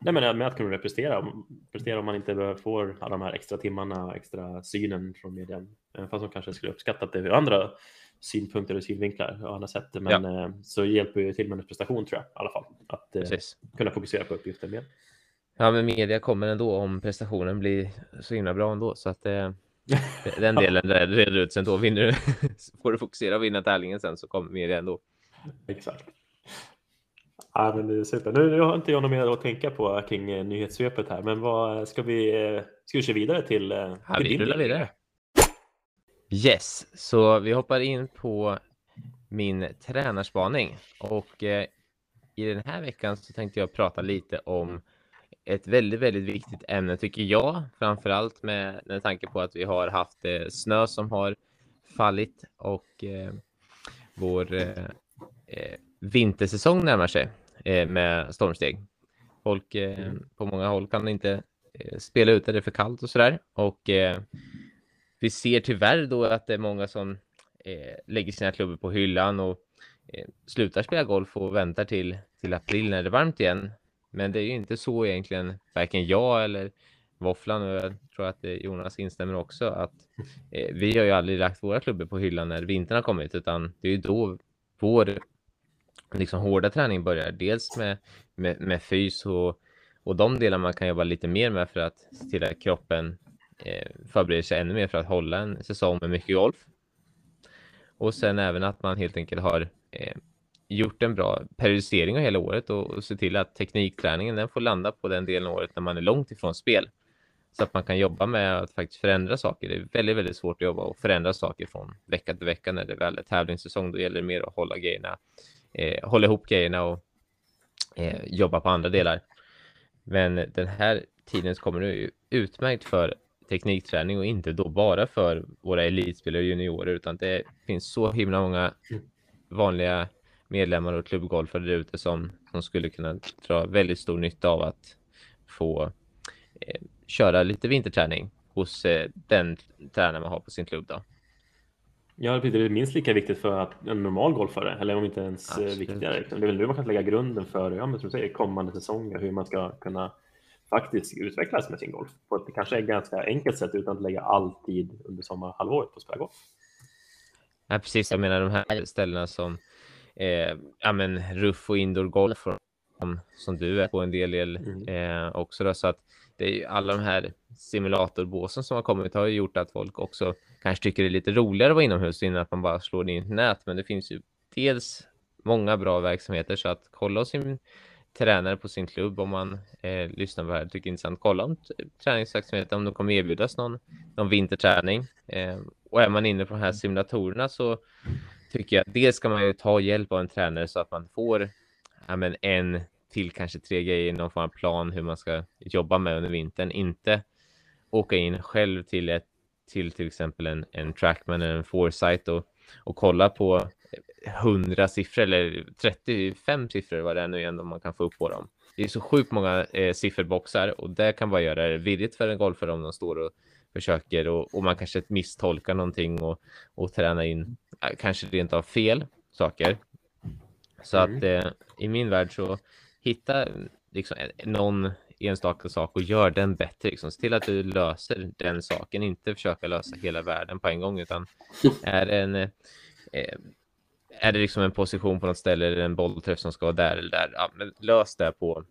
nej, men med att kunna prestera. Prestera om man inte får alla de här extra timmarna, extra synen från median. Även fast de kanske skulle uppskatta att det är andra synpunkter och synvinklar och andra sätt. Men eh, så hjälper ju till med en prestation tror jag i alla fall. Att eh, Precis. kunna fokusera på uppgiften mer. Ja, men media kommer ändå om prestationen blir så himla bra ändå. Så att eh, den delen där reder ut sen då. Vinner du, får du fokusera och vinna tävlingen sen så kommer media ändå. Exakt. Ja, men det är super. Nu, nu har inte jag något mer att tänka på kring eh, nyhetssvepet här, men vad ska vi, eh, ska vi köra vidare till? eh, Ja, till vi rullar vidare. Yes, så vi hoppar in på min tränarspaning och eh, i den här veckan så tänkte jag prata lite om ett väldigt, väldigt viktigt ämne tycker jag, framför allt med, med tanke på att vi har haft eh, snö som har fallit och eh, vår eh, eh, vintersäsong närmar sig eh, med stormsteg. Folk eh, Mm. på många håll kan inte spela ut där det är för kallt och sådär och eh, vi ser tyvärr då att det är många som lägger sina klubbor på hyllan och slutar spela golf och väntar till, till april när det är varmt igen. Men det är ju inte så egentligen, varken jag eller Våfflan och jag tror att eh, Jonas instämmer också att eh, vi har ju aldrig lagt våra klubbor på hyllan när vintern har kommit utan det är ju då vår liksom hårda träning börjar. Dels med, med, med fys och, och de delar man kan jobba lite mer med för att se till att kroppen eh, förbereder sig ännu mer för att hålla en säsong med mycket golf. Och sen även att man helt enkelt har eh, gjort en bra periodisering av hela året och, och se till att teknikträningen den får landa på den delen av året när man är långt ifrån spel. Så att man kan jobba med att faktiskt förändra saker. Det är väldigt, väldigt svårt att jobba och förändra saker från vecka till vecka när det väl är tävlingssäsong. Då gäller det mer att hålla grejerna, eh, hålla ihop grejerna och eh, jobba på andra delar. Men den här tiden kommer nu utmärkt för teknikträning och inte då bara för våra elitspelare och juniorer utan det finns så himla många vanliga medlemmar och klubbgolfare där ute som, som skulle kunna dra väldigt stor nytta av att få eh, köra lite vinterträning hos eh, den tränare man har på sin klubb. Då. Ja, det är minst lika viktigt för en normal golfare, eller om inte ens eh, Absolut. viktigare. Det är väl nu man kan lägga grunden för ja, men som säger, kommande säsonger, hur man ska kunna faktiskt utvecklas med sin golf på ett kanske är ganska enkelt sätt utan att lägga all tid under sommarhalvåret på att spela golf. Ja, precis. Jag menar de här ställena som eh, ja, men ruff och indoor golf som, som du är på en del del Mm. eh, också. Då, så att det är ju alla de här simulatorbåsen som har kommit har ju gjort att folk också kanske tycker det är lite roligare att vara inomhus innan att man bara slår in ett nät. Men det finns ju dels många bra verksamheter så att kolla sin tränare på sin klubb om man eh, lyssnar på det här tycker det är intressant. Kolla om träningsverksamheten, om det kommer erbjudas någon, någon vinterträning. Eh, och är man inne på de här simulatorerna så tycker jag dels ska man ju ta hjälp av en tränare så att man får ja, men en till kanske tre grejer, någon form av plan hur man ska jobba med under vintern. Inte åka in själv till ett till till exempel en, en trackman eller en foresight och, och kolla på 100 siffror eller 35 siffror vad det är nu igen om man kan få upp på dem. Det är så sjukt många eh, sifferboxar och det kan bara göra det virrigt för en golfare om de står och försöker och, och man kanske misstolkar någonting och, och träna in eh, kanske rent av fel saker. Så Mm. att eh, i min värld så hitta liksom en- någon enstaka sak och gör den bättre. Liksom. Se till att du löser den saken, inte försöka lösa hela världen på en gång utan är det en eh, eh, är det liksom en position på något ställe eller en bollträff som ska vara där eller där, ja, men lös det på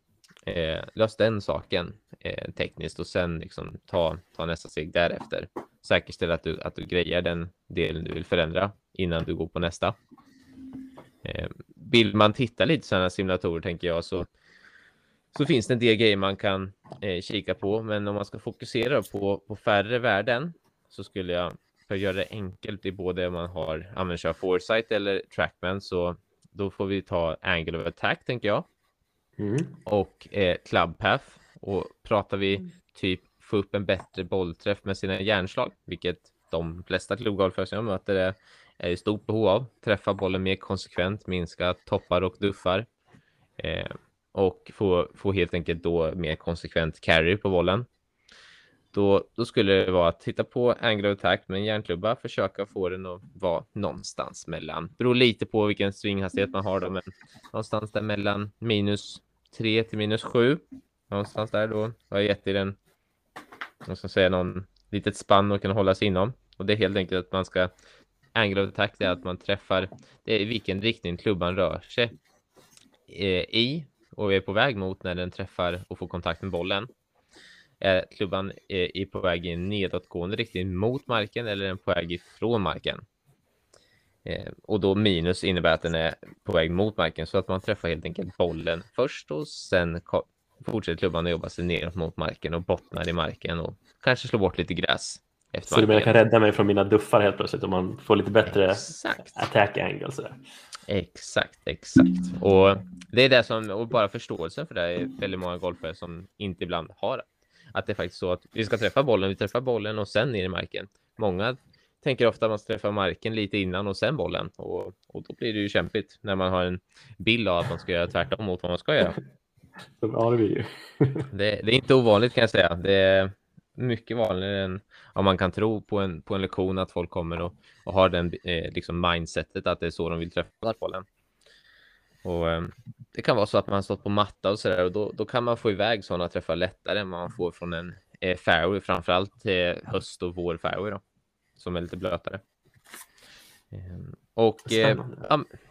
eh, lös den saken eh, tekniskt och sen liksom ta, ta nästa steg därefter. Säkerställ att du, att du grejer den delen du vill förändra innan du går på nästa. Eh, vill man titta lite sådana simulatorer tänker jag så, så finns det en del grejer man kan eh, kika på. Men om man ska fokusera på, på färre värden så skulle jag för att göra det enkelt i både om man har använder sig av foresight eller trackman så då får vi ta angle of attack tänker jag Mm. och eh, club path och pratar vi typ få upp en bättre bollträff med sina järnslag, vilket de flesta klubbgolfare som jag möter är, är i stort behov av. Träffa bollen mer konsekvent, minska toppar och duffar eh, och få, få helt enkelt då mer konsekvent carry på bollen. Då, då skulle det vara att titta på angle attack med en järnklubba, försöka få den att vara någonstans mellan, beror lite på vilken svinghastighet man har då, men någonstans där mellan minus 3 till minus 7. Någonstans där då har jag gett i den, jag ska säga någon litet spann och kan hålla sig inom. Och det är helt enkelt att man ska angle of attack, det är att man träffar, det är i vilken riktning klubban rör sig eh, i och är på väg mot när den träffar och får kontakt med bollen. Är klubban eh, är på väg i en nedåtgående riktning mot marken eller är den på väg ifrån marken? Eh, och då minus innebär att den är på väg mot marken så att man träffar helt enkelt bollen först och sen fortsätter klubban att jobba sig neråt mot marken och bottnar i marken och kanske slår bort lite gräs. Efter Så du menar jag kan rädda mig från mina duffar helt plötsligt om man får lite bättre Exakt. attack angle sådär. Exakt, exakt. Och det är det som, och bara förståelsen för det är väldigt många golfare som inte ibland har. Att det är faktiskt så att vi ska träffa bollen, vi träffar bollen och sen ner i marken. Många tänker ofta att man ska träffa marken lite innan och sen bollen. Och, och då blir det ju kämpigt när man har en bild av att man ska göra tvärtom mot vad man ska göra. Ja, det blir ju. Det, det är inte ovanligt kan jag säga. Det är mycket vanligare än om man kan tro på en, på en lektion att folk kommer och, och har den eh, liksom mindsetet att det är så de vill träffa bollen. Och eh, det kan vara så att man stått på matta och sådär och då, då kan man få iväg sådana träffar lättare än man får från en eh, fairway, framförallt eh, höst och vår fairway då, som är lite blötare. Eh, och eh,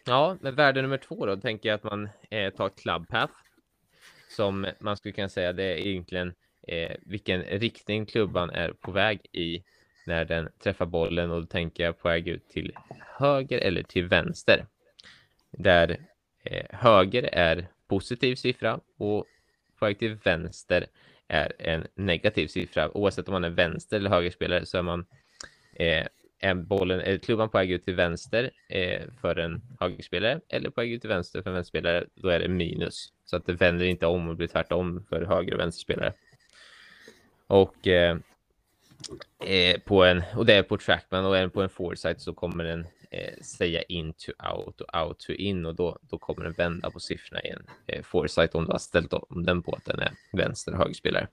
ja, men värde nummer två då tänker jag att man eh, tar club path som man skulle kunna säga det är egentligen eh, vilken riktning klubban är på väg i när den träffar bollen och då tänker jag på väg ut till höger eller till vänster. Där eh, höger är positiv siffra och på väg till vänster är en negativ siffra. Oavsett om man är vänster eller högerspelare så är man eh, är bollen, är klubban på väg ut till vänster eh, för en högerspelare eller på väg ut till vänster för en vänsterspelare, då är det minus. Så att det vänder inte om och blir tvärtom för höger och vänsterspelare. Och eh, eh på en, och det är på trackman och även på en foresight så kommer den eh, säga in to out och out to in och då, då kommer den vända på siffrorna i en eh, foresight om du har ställt om den på att den är vänster och högerspelare.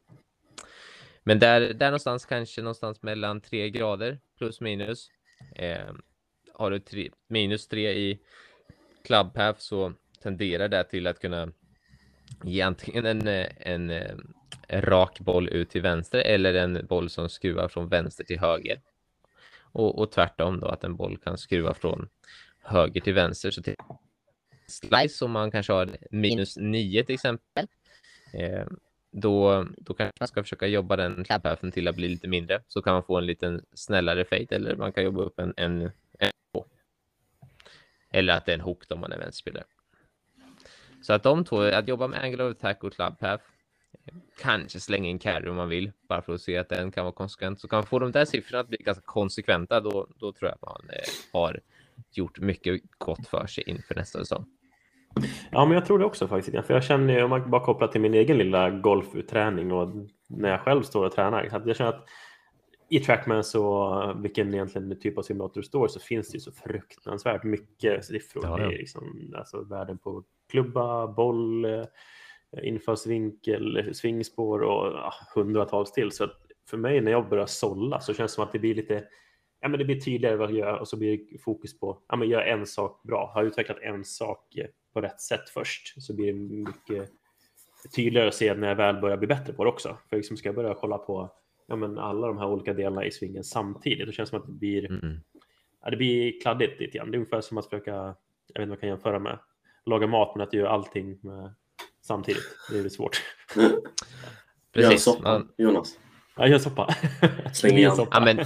Men där, där någonstans kanske någonstans mellan tre grader plus minus. Eh, har du tre, minus tre i club path så tenderar det till att kunna ge antingen en, en, en rak boll ut till vänster eller en boll som skruvar från vänster till höger. Och, och tvärtom då att en boll kan skruva från höger till vänster. Så till slice om man kanske har minus nio till exempel. Eh, då, då kanske man ska försöka jobba den clubpathen till att bli lite mindre. Så kan man få en liten snällare fade eller man kan jobba upp en, en, en eller att det är en hook om man är vänsterspelare. Så att de två, att jobba med angle of attack och club path, kanske slänga in carry om man vill, bara för att se att den kan vara konsekvent. Så kan man få de där siffrorna att bli ganska konsekventa, då, då tror jag att man eh, har gjort mycket gott för sig inför nästa säsong. Ja, men jag tror det också faktiskt. För jag känner ju, om man bara kopplar till min egen lilla golfutträning och när jag själv står och tränar, att jag känner att i Trackman så, vilken egentligen typ av simulator det står, så finns det ju så fruktansvärt mycket siffror. Ja, ja. Det är liksom, alltså värden på klubba, boll, eh, infallsvinkel, svingspår och ja, hundratals till. Så att för mig när jag börjar sålla så känns det som att det blir lite Ja, men det blir tydligare vad jag gör och så blir det fokus på ja, men gör en sak bra. Har utvecklat en sak eh, på rätt sätt först så blir det mycket tydligare att se när jag väl börjar bli bättre på det också. För liksom ska jag börja kolla på ja, men alla de här olika delarna i svingen samtidigt, det känns som att det blir, Mm. ja, det blir kladdigt lite grann. Det är ungefär som att försöka, jag vet inte vad jag kan jämföra med, laga mat men att göra allting med, samtidigt. Det är svårt. Gör Precis. soppa, Jonas. Ja, gör soppa. Släng igen. soppa. ja, men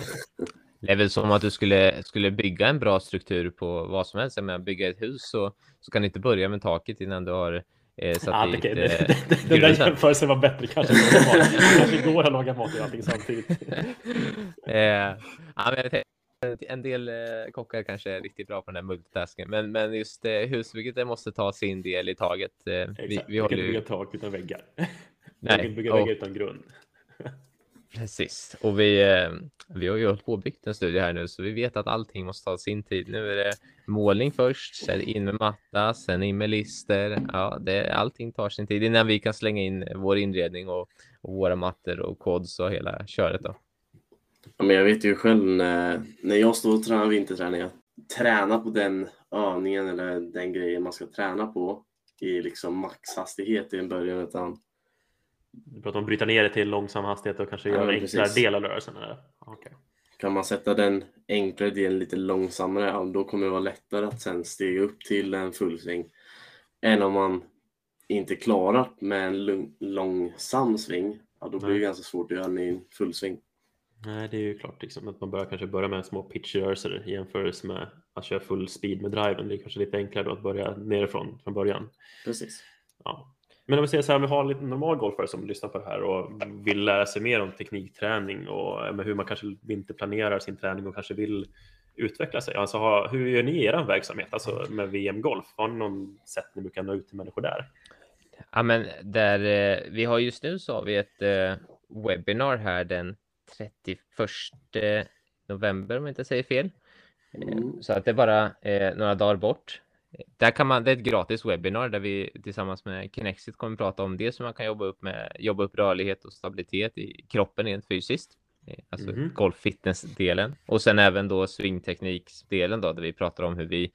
det är väl som att du skulle, skulle bygga en bra struktur på vad som helst. Jag menar, bygga ett hus så, så kan du inte börja med taket innan du har eh, satt Ja, dit det, eh, det, det, den där jämförelsen var bättre kanske. kanske går att laga mat och allting samtidigt. eh, ja, men En del eh, kockar kanske är riktigt bra på den här multitaskingen, men, men just eh, husbygget det måste ta sin del i taget. Eh, vi, Exakt. vi Vi kan håller inte bygga tak utan väggar. Vi Nej, kan inte bygga och- väggar utan grund. Precis, och vi, eh, vi har ju hållit på och byggt en studie här nu, så vi vet att allting måste ta sin tid. Nu är det målning först, sen in med matta, sen in med lister. Ja, det, allting tar sin tid innan vi kan slänga in vår inredning och, och våra mattor och kods och hela köret då. Ja, men jag vet ju själv när, när jag står och tränar vinterträning, jag tränar på den övningen eller den grejen man ska träna på i liksom maxhastighet i en början. Utan, du pratar om att bryta ner det till långsam hastighet och kanske Ja, göra men enklare del av rörelsen. Eller? Okej. kan man sätta den enklare delen lite långsammare, då kommer det vara lättare att sen stega upp till en fullsving. Än om man inte klarar med en långsam sving, ja, då blir det Nej. ganska svårt att göra den i en fullsving. Nej, det är ju klart liksom, att man bör kanske börja med små pitchrörelser i jämförelse med att köra full speed med driven. Det är kanske lite enklare då att börja nerifrån från början. Precis. Ja. Men om vi säger så här, vi har lite normal golfare som lyssnar på det här och vill lära sig mer om teknikträning och hur man kanske inte planerar sin träning och kanske vill utveckla sig. Alltså, ha, hur gör ni i er verksamhet alltså med VM-golf? Har ni någon sätt ni brukar nå ut till människor där? Ja, men där eh, vi har just nu så har vi ett eh, webbinar här den 31 november om jag inte säger fel. Eh, Mm. Så att det är bara några dagar bort. Där kan man, det är ett gratis webbinar där vi tillsammans med Kinexit kommer prata om dels hur man kan jobba upp med jobba upp rörlighet och stabilitet i kroppen rent fysiskt. Eh, Alltså Mhm. golf-fitness-delen. Och sen även då swingtekniksdelen då där vi pratar om hur vi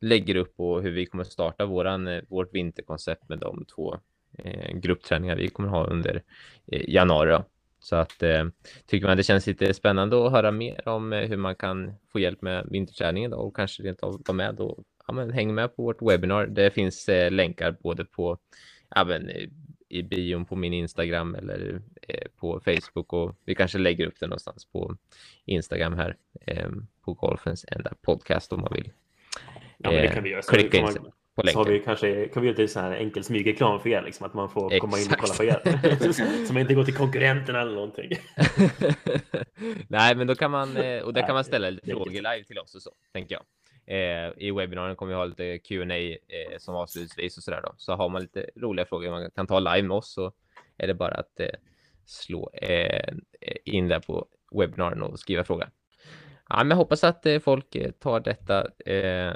lägger upp och hur vi kommer starta våran, eh, vårt vinterkoncept med de två eh, gruppträningar vi kommer ha under eh, januari. Då. Så att eh, tycker man det känns lite spännande att höra mer om eh, hur man kan få hjälp med vinterträningen då, och kanske rent av vara med och ja, men häng med på vårt webbinar. Det finns eh, länkar både på ja, men, eh, i bion på min Instagram eller eh, på Facebook och vi kanske lägger upp det någonstans på Instagram här eh, på Golfens enda podcast om man vill Ja, men det Eh, kan vi göra. Så klicka in man- Så har vi kanske, kan vi göra lite så här enkel smygreklam för er, liksom, att man får komma in och kolla på er. Så man inte går till konkurrenterna eller någonting. Nej, men då kan man eh, och där kan man ställa lite frågor live till oss och så tänker jag. Eh, I webbinarien kommer vi ha lite Q&A eh, som avslutningsvis och sådär då. Så har man lite roliga frågor man kan ta live med oss så är det bara att eh, slå eh, in där på webbinarien och skriva fråga. Ja, men jag hoppas att eh, folk eh, tar detta eh,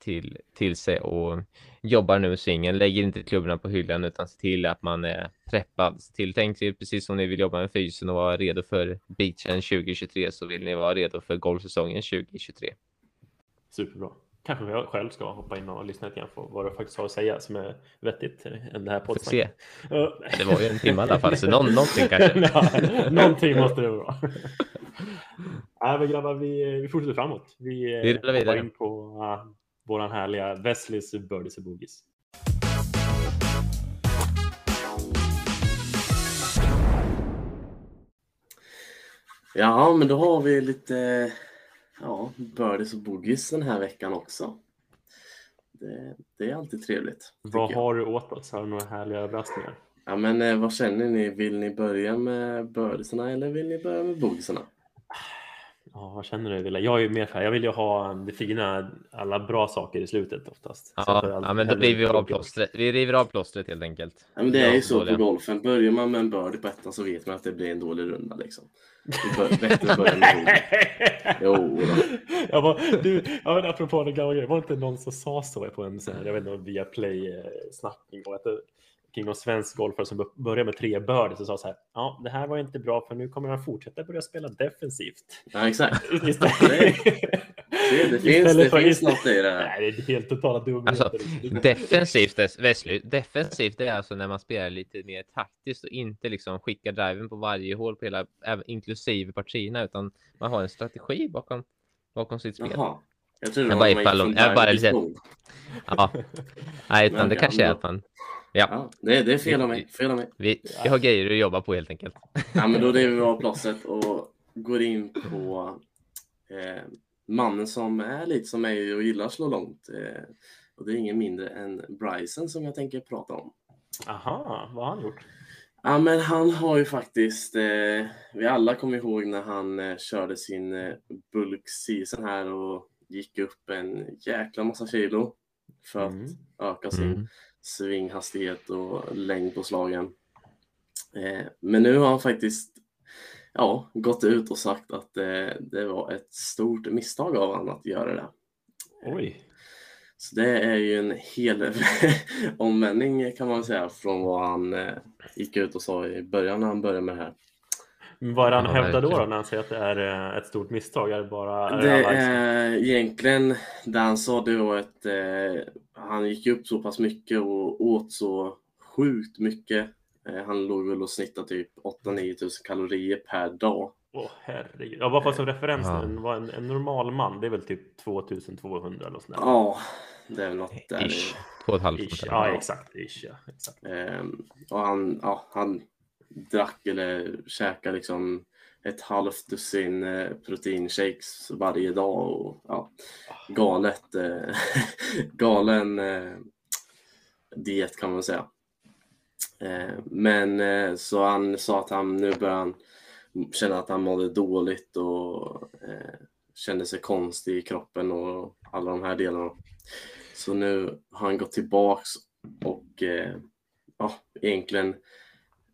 till, till sig och jobbar nu med svingen. Lägger inte klubborna på hyllan utan se till att man eh, är preppad. Se till, tänk precis som ni vill jobba med fysen och vara redo för beachen 2023 så vill ni vara redo för golfsäsongen 2023. Superbra. Kanske jag själv ska hoppa in och lyssna lite grann på vad du faktiskt har att säga som är vettigt än det här poddsnacket. Det var ju en timme i alla fall, så någon, någonting kanske. Ja, någonting måste det vara. Nej, men grabbar, vi, vi fortsätter framåt. Vi, eh, Vi rullar vidare. in på uh, våran härliga Wesleys Birdies och Boogies. Ja, men då har vi lite ja, birdies och boogies den här veckan också. Det, det är alltid trevligt. Vad har du åt oss? Har du några härliga överraskningar? Ja, men eh, vad känner ni? Vill ni börja med birdiesarna eller vill ni börja med boogiesarna? Ja, vad känner du Wille? Jag är ju mer för, jag vill ju ha det fina, alla bra saker i slutet oftast. Jag Ja, ja men då river vi av plåstret. Vi river av plåstret helt enkelt. Ja, men det är Ja, ju så dåliga. på golfen. Börjar man med en birdie på ettan så vet man att det blir en dålig runda. Liksom. Bättre att börja med. Jo då. jag bara, du, ja, men apropå den gamla grejen, var det inte någon som sa så på en sån här, jag vet inte, via play-snackning och att kring någon svensk golfare som började med tre birdies och sa så här, ja, det här var inte bra för nu kommer han fortsätta börja spela defensivt. Ja, exakt. Istället, Det, det finns, det för- finns något i det här. Nej, det är helt totala dumheter. Alltså, defensivt, Wesley, defensivt det är alltså när man spelar lite mer taktiskt och inte liksom skickar driven på varje hål på hela, även inklusive partierna, utan man har en strategi bakom, bakom sitt spel. Jaha. Jag trodde det var bara man gick från jag bara lite-. Ja. Nej, utan det kanske är att man, ja, Ja, det, det är fel av mig. Fel av mig. vi, vi har grejer att jobba på helt enkelt. Ja, men då river vi av plåstret och går in på eh, mannen som är lite som mig och gillar att slå långt. Eh, och det är ingen mindre än Bryson som jag tänker prata om. Aha, vad har han gjort? Ja, men han har ju faktiskt, eh, vi alla kommer ihåg när han eh, körde sin eh, bulk-season här och gick upp en jäkla massa kilo för att Mm. öka sin Mm. Svinghastighet och längd på slagen. Eh, men nu har han faktiskt ja, gått ut och sagt att eh, det var ett stort misstag av honom att göra det. Oj. Så det är ju en hel omvändning kan man säga från vad han eh, gick ut och sa i början när han började med det här. Vad är det han Ja, hävdar då, då när han säger att det är eh, ett stort misstag? Är det bara... Är Det alla- är egentligen det han sa det var att eh, han gick upp så pass mycket och åt så sjukt mycket. Eh, han låg väl och snittade typ 8-9 tusen kalorier per dag. Åh herregud. Ja, bara för som referens Ja. nu, en, en, normal man, det är väl typ 2200 eller sånt där. Ja, det är väl något där. Ish. Två och ett halvt. Ish. Ja, exakt. Ish, ja. exakt. Ehm, och han, ja, han drack eller käkade liksom ett halvt dussin eh, proteinshakes varje dag och ja, galet, eh, galen eh, diet kan man säga. Eh, men eh, så han sa att han nu börjar han känna att han mådde dåligt och eh, kände sig konstig i kroppen och alla de här delarna. Så nu har han gått tillbaks och eh, ja, egentligen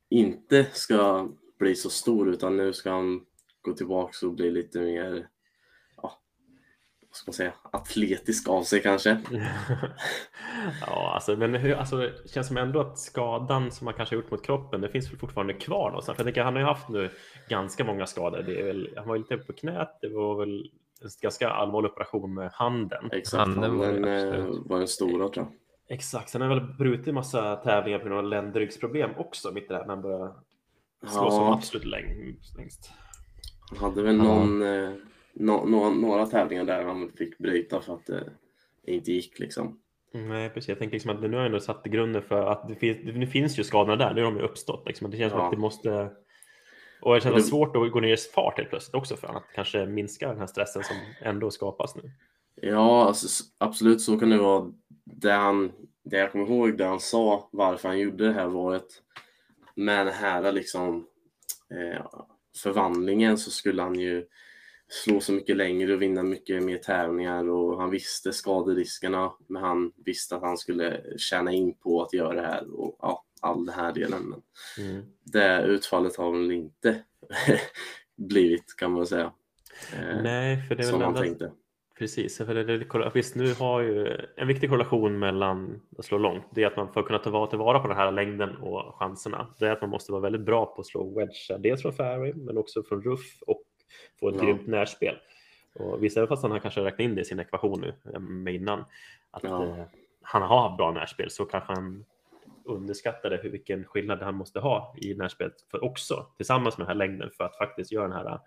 inte ska bli så stor utan nu ska han gå tillbaks och bli lite mer ja, vad ska man säga, atletisk av sig kanske. ja, alltså, men hur, alltså, det känns som ändå att skadan som han kanske har gjort mot kroppen, det finns väl fortfarande kvar någonstans. För jag tänker, han har ju haft nu ganska många skador. Det är väl, han var ju lite på knät, det var väl en ganska allvarlig operation med handen. Exakt, Handen var det han eh, var den stora tror jag. Exakt, sen har han väl brutit massa tävlingar på grund av ländryggsproblem också, mitt i det här när han började slå som Ja. absolut läng- längst. Han hade väl Ja. någon, eh, nå- nå- några tävlingar där han fick bryta för att det inte gick liksom. Nej, precis. Jag tänker liksom att nu har jag ändå satt grunden för att det finns, det finns ju skadorna där, nu har de ju uppstått. Liksom. Det känns som Ja. att det måste... Och det känns det- svårt att gå ner i fart helt plötsligt också för att kanske minska den här stressen som ändå skapas nu. Ja, alltså, absolut så kan det vara. Det, han, det jag kommer ihåg, det han sa varför han gjorde det här var att med den här liksom, eh, förvandlingen så skulle han ju slå så mycket längre och vinna mycket mer tävlingar och han visste skaderiskerna men han visste att han skulle tjäna in på att göra det här och ja, all den här delen. Men Mm. det utfallet har väl inte blivit kan man säga. Eh, Nej, för det är som väl han tänkte. Precis, för visst nu har ju en viktig korrelation mellan att slå långt, det är att man för att kunna ta vara tillvara på den här längden och chanserna, det är att man måste vara väldigt bra på att slå wedgar, dels från fairway men också från ruff och få ett Ja. grymt närspel. Och visst, även fast han har kanske räknat in det i sin ekvation nu eh, med innan, att Ja. eh, han har bra närspel så kanske han underskattade hur vilken skillnad han måste ha i närspelet för också tillsammans med den här längden för att faktiskt göra den här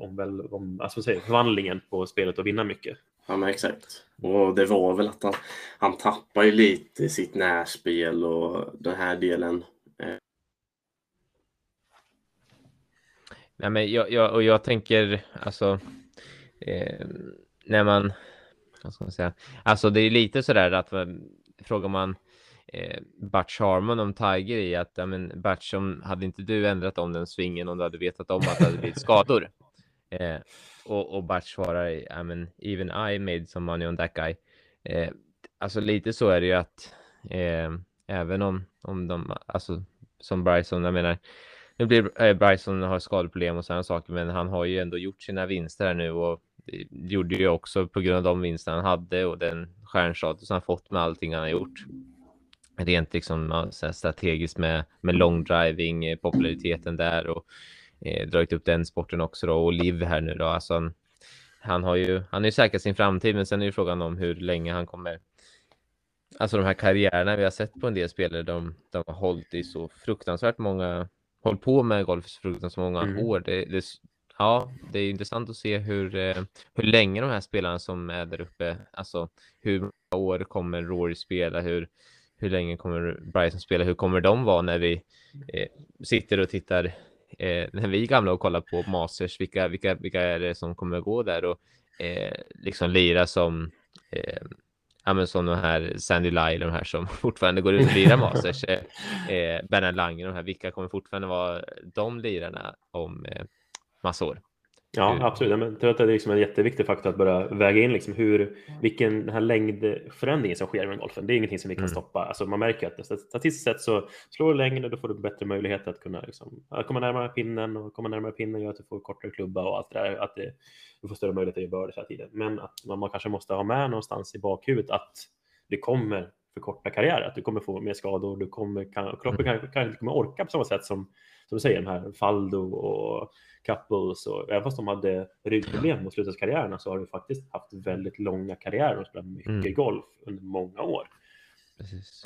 om väl, om, alltså, säga, förvandlingen på spelet och vinna mycket. Ja men exakt. Och det var väl att han, han tappar ju lite i sitt närspel och den här delen. Nej, men jag, jag, och jag tänker alltså eh, när man, vad ska man säga, alltså det är lite sådär att frågar man eh, Butch Harmon om Tiger i att, ja men Butch, om, hade inte du ändrat om den svingen om du hade vetat om att det hade blivit skador? Eh, och, och Bart svarar, I mean, even I made some money on that guy. Eh, alltså lite så är det ju att eh, även om, om de, alltså som Bryson, jag menar, nu blir eh, Bryson har skadeproblem och sådana saker, men han har ju ändå gjort sina vinster här nu och gjorde ju också på grund av de vinster han hade och den stjärnstatus han fått med allting han har gjort. Rent liksom så strategiskt med, med long driving, eh, populariteten där och eh, dragit upp den sporten också då och Liv här nu då. Alltså han, har ju, han har ju säkrat sin framtid, men sen är ju frågan om hur länge han kommer Alltså de här karriärerna vi har sett på en del spelare, de, de har hållit i så fruktansvärt många hållit på med golf så fruktansvärt många Mm. år. Det, det, ja, det är intressant att se hur, eh, hur länge de här spelarna som är där uppe, alltså hur många år kommer Rory spela, hur, hur länge kommer Bryson spela, hur kommer de vara när vi eh, sitter och tittar, eh, när vi är gamla och kollar på Masters, vilka, vilka, vilka är det som kommer gå där och eh, liksom lira som eh, ja, men som de här Sandy Lyle, de här som fortfarande går ut och lirar Masters, eh, eh Bernhard Lange, de här, vilka kommer fortfarande vara de lirarna om eh, massa år? Ja, absolut. Men jag tror att det är liksom en jätteviktig faktor att börja väga in liksom hur, vilken den här längdförändringen som sker med golfen. Det är ingenting som vi kan mm. stoppa. Alltså man märker att statistiskt sett så slår du längre, då får du bättre möjlighet att kunna liksom, att komma närmare pinnen och komma närmare pinnen gör att du får kortare klubba och allt det där. Att det, du får större möjlighet att göra bördes hela tiden. Men att man, kanske måste ha med någonstans i bakhuvudet att det kommer förkorta karriärer, att du kommer få mer skador, du kommer, kan, kroppen mm. kanske kan inte kommer orka på samma sätt som, som du säger, de här Faldo och Couples och även fast de hade ryggproblem mot slutet av så har de faktiskt haft väldigt långa karriärer och spelat mycket mm. golf under många år. Precis.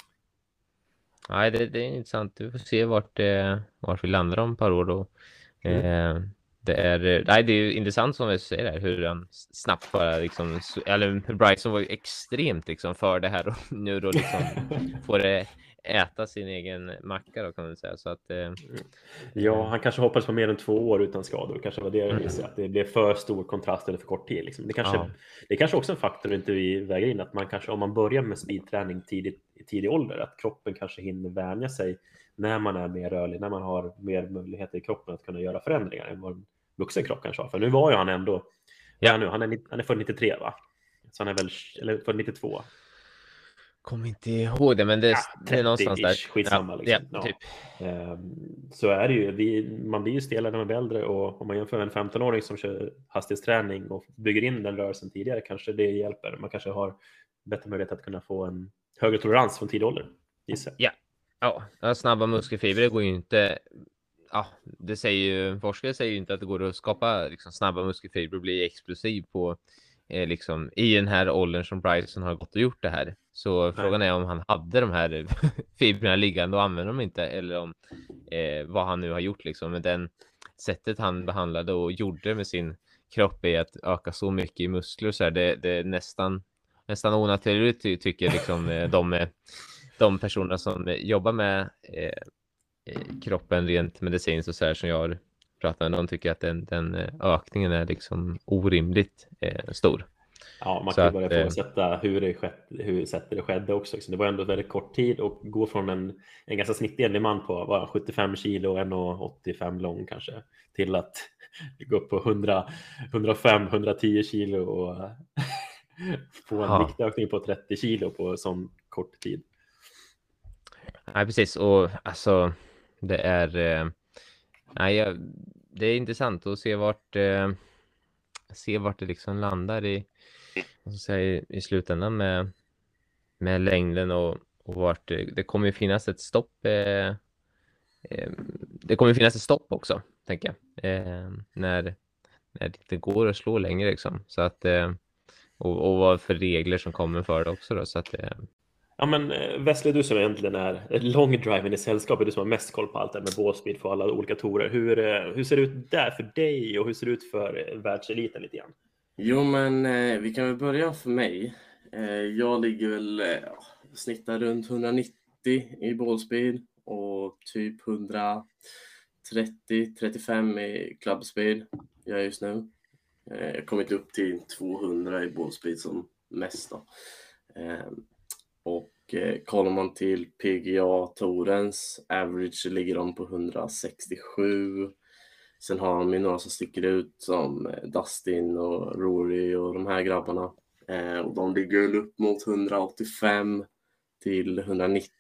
Nej, det, det, är intressant. Vi får se vart, eh, vart vi landar om ett par år då. Mm. Eh, det är, nej, det är intressant som vi säger där, hur han snabbt bara liksom, eller Bryson var ju extremt liksom för det här och nu då liksom får det äta sin egen macka då kan man säga. Så att, eh, ja, han kanske hoppades på mer än två år utan skador. Kanske var det jag mm. att det blev för stor kontrast eller för kort tid. Liksom. Det, kanske, ja. det är kanske också en faktor inte vi väger in, att man kanske om man börjar med speedträning tidigt, i tidig ålder, att kroppen kanske hinner vänja sig när man är mer rörlig, när man har mer möjligheter i kroppen att kunna göra förändringar än vad en vuxen kropp kanske har. För nu var ju han ändå, ja. nu, han är, han är född 93 va? Så han är väl, eller född 92. Kommer inte ihåg det, men det, ja, det är någonstans där. Skitsamma. Ja, liksom. ja, typ. Ehm, så är det ju. Vi, man blir ju stelare när man blir äldre och om man jämför med en 15-åring som kör hastighetsträning och bygger in den rörelsen tidigare kanske det hjälper. Man kanske har bättre möjlighet att kunna få en högre tolerans från tidig ålder. Ja. ja, snabba muskelfibrer går ju inte. Ja, det säger ju forskare säger ju inte att det går att skapa liksom, snabba muskelfibrer och bli explosiv på eh, liksom i den här åldern som Bryson har gått och gjort det här. Så frågan är om han hade de här fibrerna liggande och använde dem inte eller om eh, vad han nu har gjort liksom. Men den sättet han behandlade och gjorde med sin kropp är att öka så mycket i muskler så här. Det, det är nästan nästan onaturligt ty tycker liksom eh, de, de personerna som jobbar med eh, eh, kroppen rent medicinskt och så här som jag pratar med. De tycker att den, den ökningen är liksom orimligt eh, stor. Ja, man kan ju börja ifrågasätta hur, det skett, hur sättet det skedde också. Det var ändå väldigt kort tid och gå från en, en ganska snittig man på var 75 kilo och 1,85 lång kanske till att gå upp på 100, 105, 110 kilo och få en ja. viktökning på 30 kilo på sån kort tid. Nej, precis. Och alltså, det är... Eh, nej, det är intressant att se vart, eh, se vart det liksom landar i, säga, i slutändan med, med längden och, och vart det, det kommer ju finnas ett stopp. Eh, eh, det kommer finnas ett stopp också, tänker jag, eh, när, när det inte går att slå längre liksom. Så att, eh, och, och vad för regler som kommer för det också då, så att eh, Ja men eh, Wesley, du som egentligen är longdriven i sällskapet, du som har mest koll på allt det här med ballspeed för alla olika torer. Hur, eh, hur ser det ut där för dig och hur ser det ut för världseliten lite grann? Jo, men eh, vi kan väl börja för mig. Eh, jag ligger väl, eh, snittar runt 190 i ballspeed och typ 130-35 i clubspeed jag är just nu. Eh, jag har kommit upp till 200 i ballspeed som mest. Då. Eh, och eh, kollar man till PGA-torens average ligger de på 167 Sen har de ju några som sticker ut som eh, Dustin och Rory och de här grabbarna. Eh, och de ligger upp mot 185 till 190.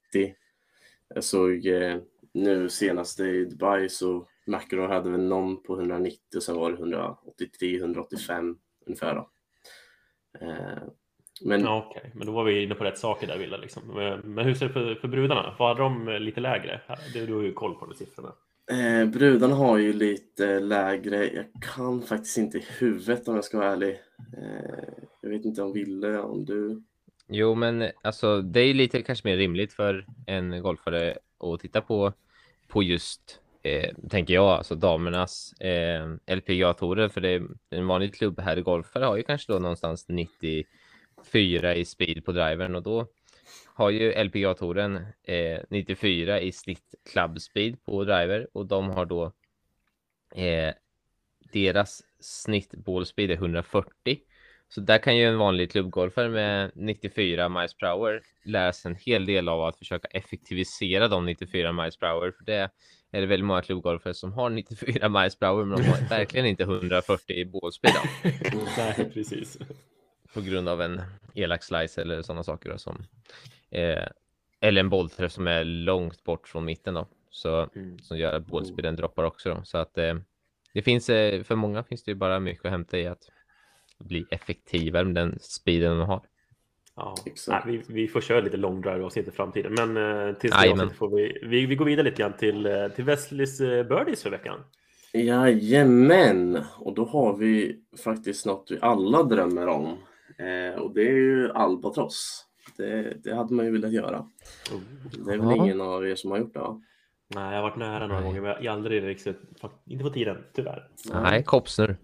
Jag såg eh, nu senast i Dubai så McEnroe hade väl någon på 190 och sen var det 183-185 ungefär. Då. Eh, men... Ja, Okej, okay. men då var vi inne på rätt saker där Wille. Liksom. Men hur ser det för, för brudarna? Var de eh, lite lägre? Du, du har ju koll på de siffrorna. Eh, brudarna har ju lite lägre, jag kan faktiskt inte i huvudet om jag ska vara ärlig. Eh, jag vet inte om Ville, om du? Jo, men alltså det är lite kanske mer rimligt för en golfare att titta på, på just, eh, tänker jag, alltså damernas eh, LPGA-tourer, För det är en vanlig klubb här i golfare har ju kanske då någonstans 94 i speed på drivern och då har ju LPGA-touren eh, 94 i snitt club speed på driver och de har då eh, deras snitt ball speed är 140. Så där kan ju en vanlig klubbgolfare med 94 miles per hour lära sig en hel del av att försöka effektivisera de 94 miles per hour. För det är det väldigt många klubbgolfare som har 94 miles per hour, men de har verkligen inte 140 i ballspeed. Nej, precis. På grund av en elak slice eller sådana saker som eh, eller en bollträff som är långt bort från mitten då, så Mm. som gör att ballspeeden droppar också då. Så att eh, det finns eh, för många finns det ju bara mycket att hämta i att bli effektivare med den speeden de har. Ja, Exakt. Nej, vi, vi får köra lite long drive avsnitt i framtiden, men eh, tills det avsnittet får vi, vi, vi går vidare lite grann till, eh, till Wesleys eh, birdies för veckan. Jajamän, och då har vi faktiskt något vi alla drömmer om. Eh, och det är ju albatross. Det, det hade man ju velat göra. Det är väl Ja. ingen av er som har gjort det va? Nej, jag har varit nära några Nej. gånger, men jag har aldrig riktigt, inte fått tiden, tyvärr. Nej, koppsnur.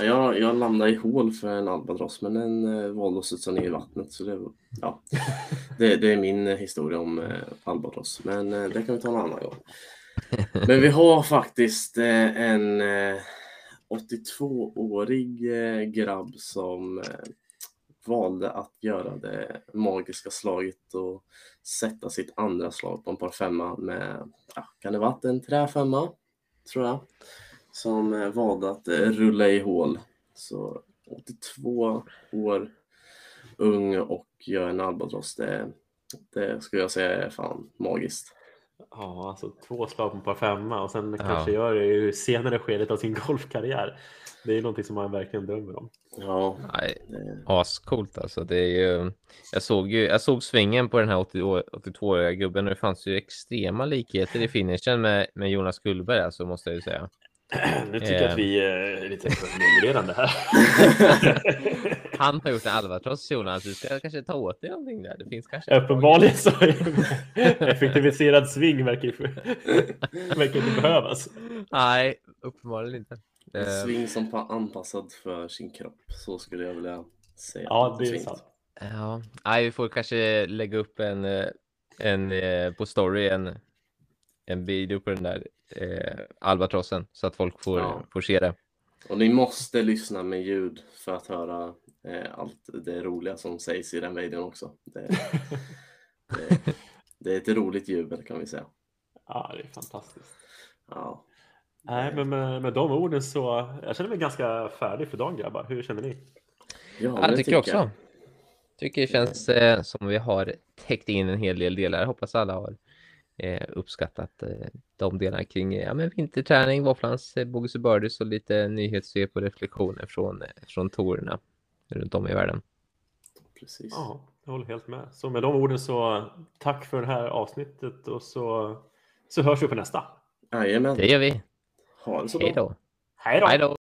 Jag, jag landade i hål för en albatross men den eh, valde att studsa ner i vattnet. Så det, ja, det, det är min eh, historia om eh, albatross. Men eh, det kan vi ta en annan gång. Men vi har faktiskt eh, en eh, 82-årig eh, grabb som eh, valde att göra det magiska slaget och sätta sitt andra slag på en par femma med, ja, kan det varit en träfemma? Tror jag. Som eh, valde att eh, rulla i hål. Så 82 år ung och gör en albatross. Det, det skulle jag säga är fan magiskt. Ja, alltså två slag på ett par femma och sen Ja. kanske gör det i senare skedet av sin golfkarriär. Det är någonting som man verkligen drömmer om. Ja, Nej, ascoolt alltså. Det är ju, jag såg ju, jag såg svingen på den här 80 år- 82-åriga gubben och det fanns ju extrema likheter i finishen med, med Jonas Gullberg alltså, måste jag ju säga. Nu tycker jag Eh. att vi är lite nedvärderande här. Han har gjort en albatross Jonas, du ska kanske ta åt dig någonting där. Det finns kanske. Uppenbarligen så effektiviserad sving verkar, verkar inte behövas. Nej, uppenbarligen inte. En Eh, sving som pa- anpassad för sin kropp. Så skulle jag vilja säga. Ja, det är sant. Ja, nej, vi får kanske lägga upp en, eh, en eh, på story, en, en video på den där eh, albatrossen så att folk får, Ja. får se det. Och ni måste lyssna med ljud för att höra eh, allt det roliga som sägs i den videon också. Det, det, det är ett roligt jubel kan vi säga. Ja, det är fantastiskt. Ja. Nej, men med, med de orden så jag känner mig ganska färdig för dagen grabbar. Hur känner ni? Ja, Ja, det tycker jag också. Tycker det känns eh, som vi har täckt in en hel del delar. Hoppas alla har eh, uppskattat eh, de delarna kring eh, ja, men vinterträning, våfflans, eh, bogus och birdies och lite nyhetssvep och reflektioner från, eh, från tourerna runt om i världen. Precis. Ja, jag håller helt med. Så med de orden så tack för det här avsnittet och så, så hörs vi på nästa. Jajamän. Det gör vi. Ha det så bra. Hej då. Hej då! Hej då.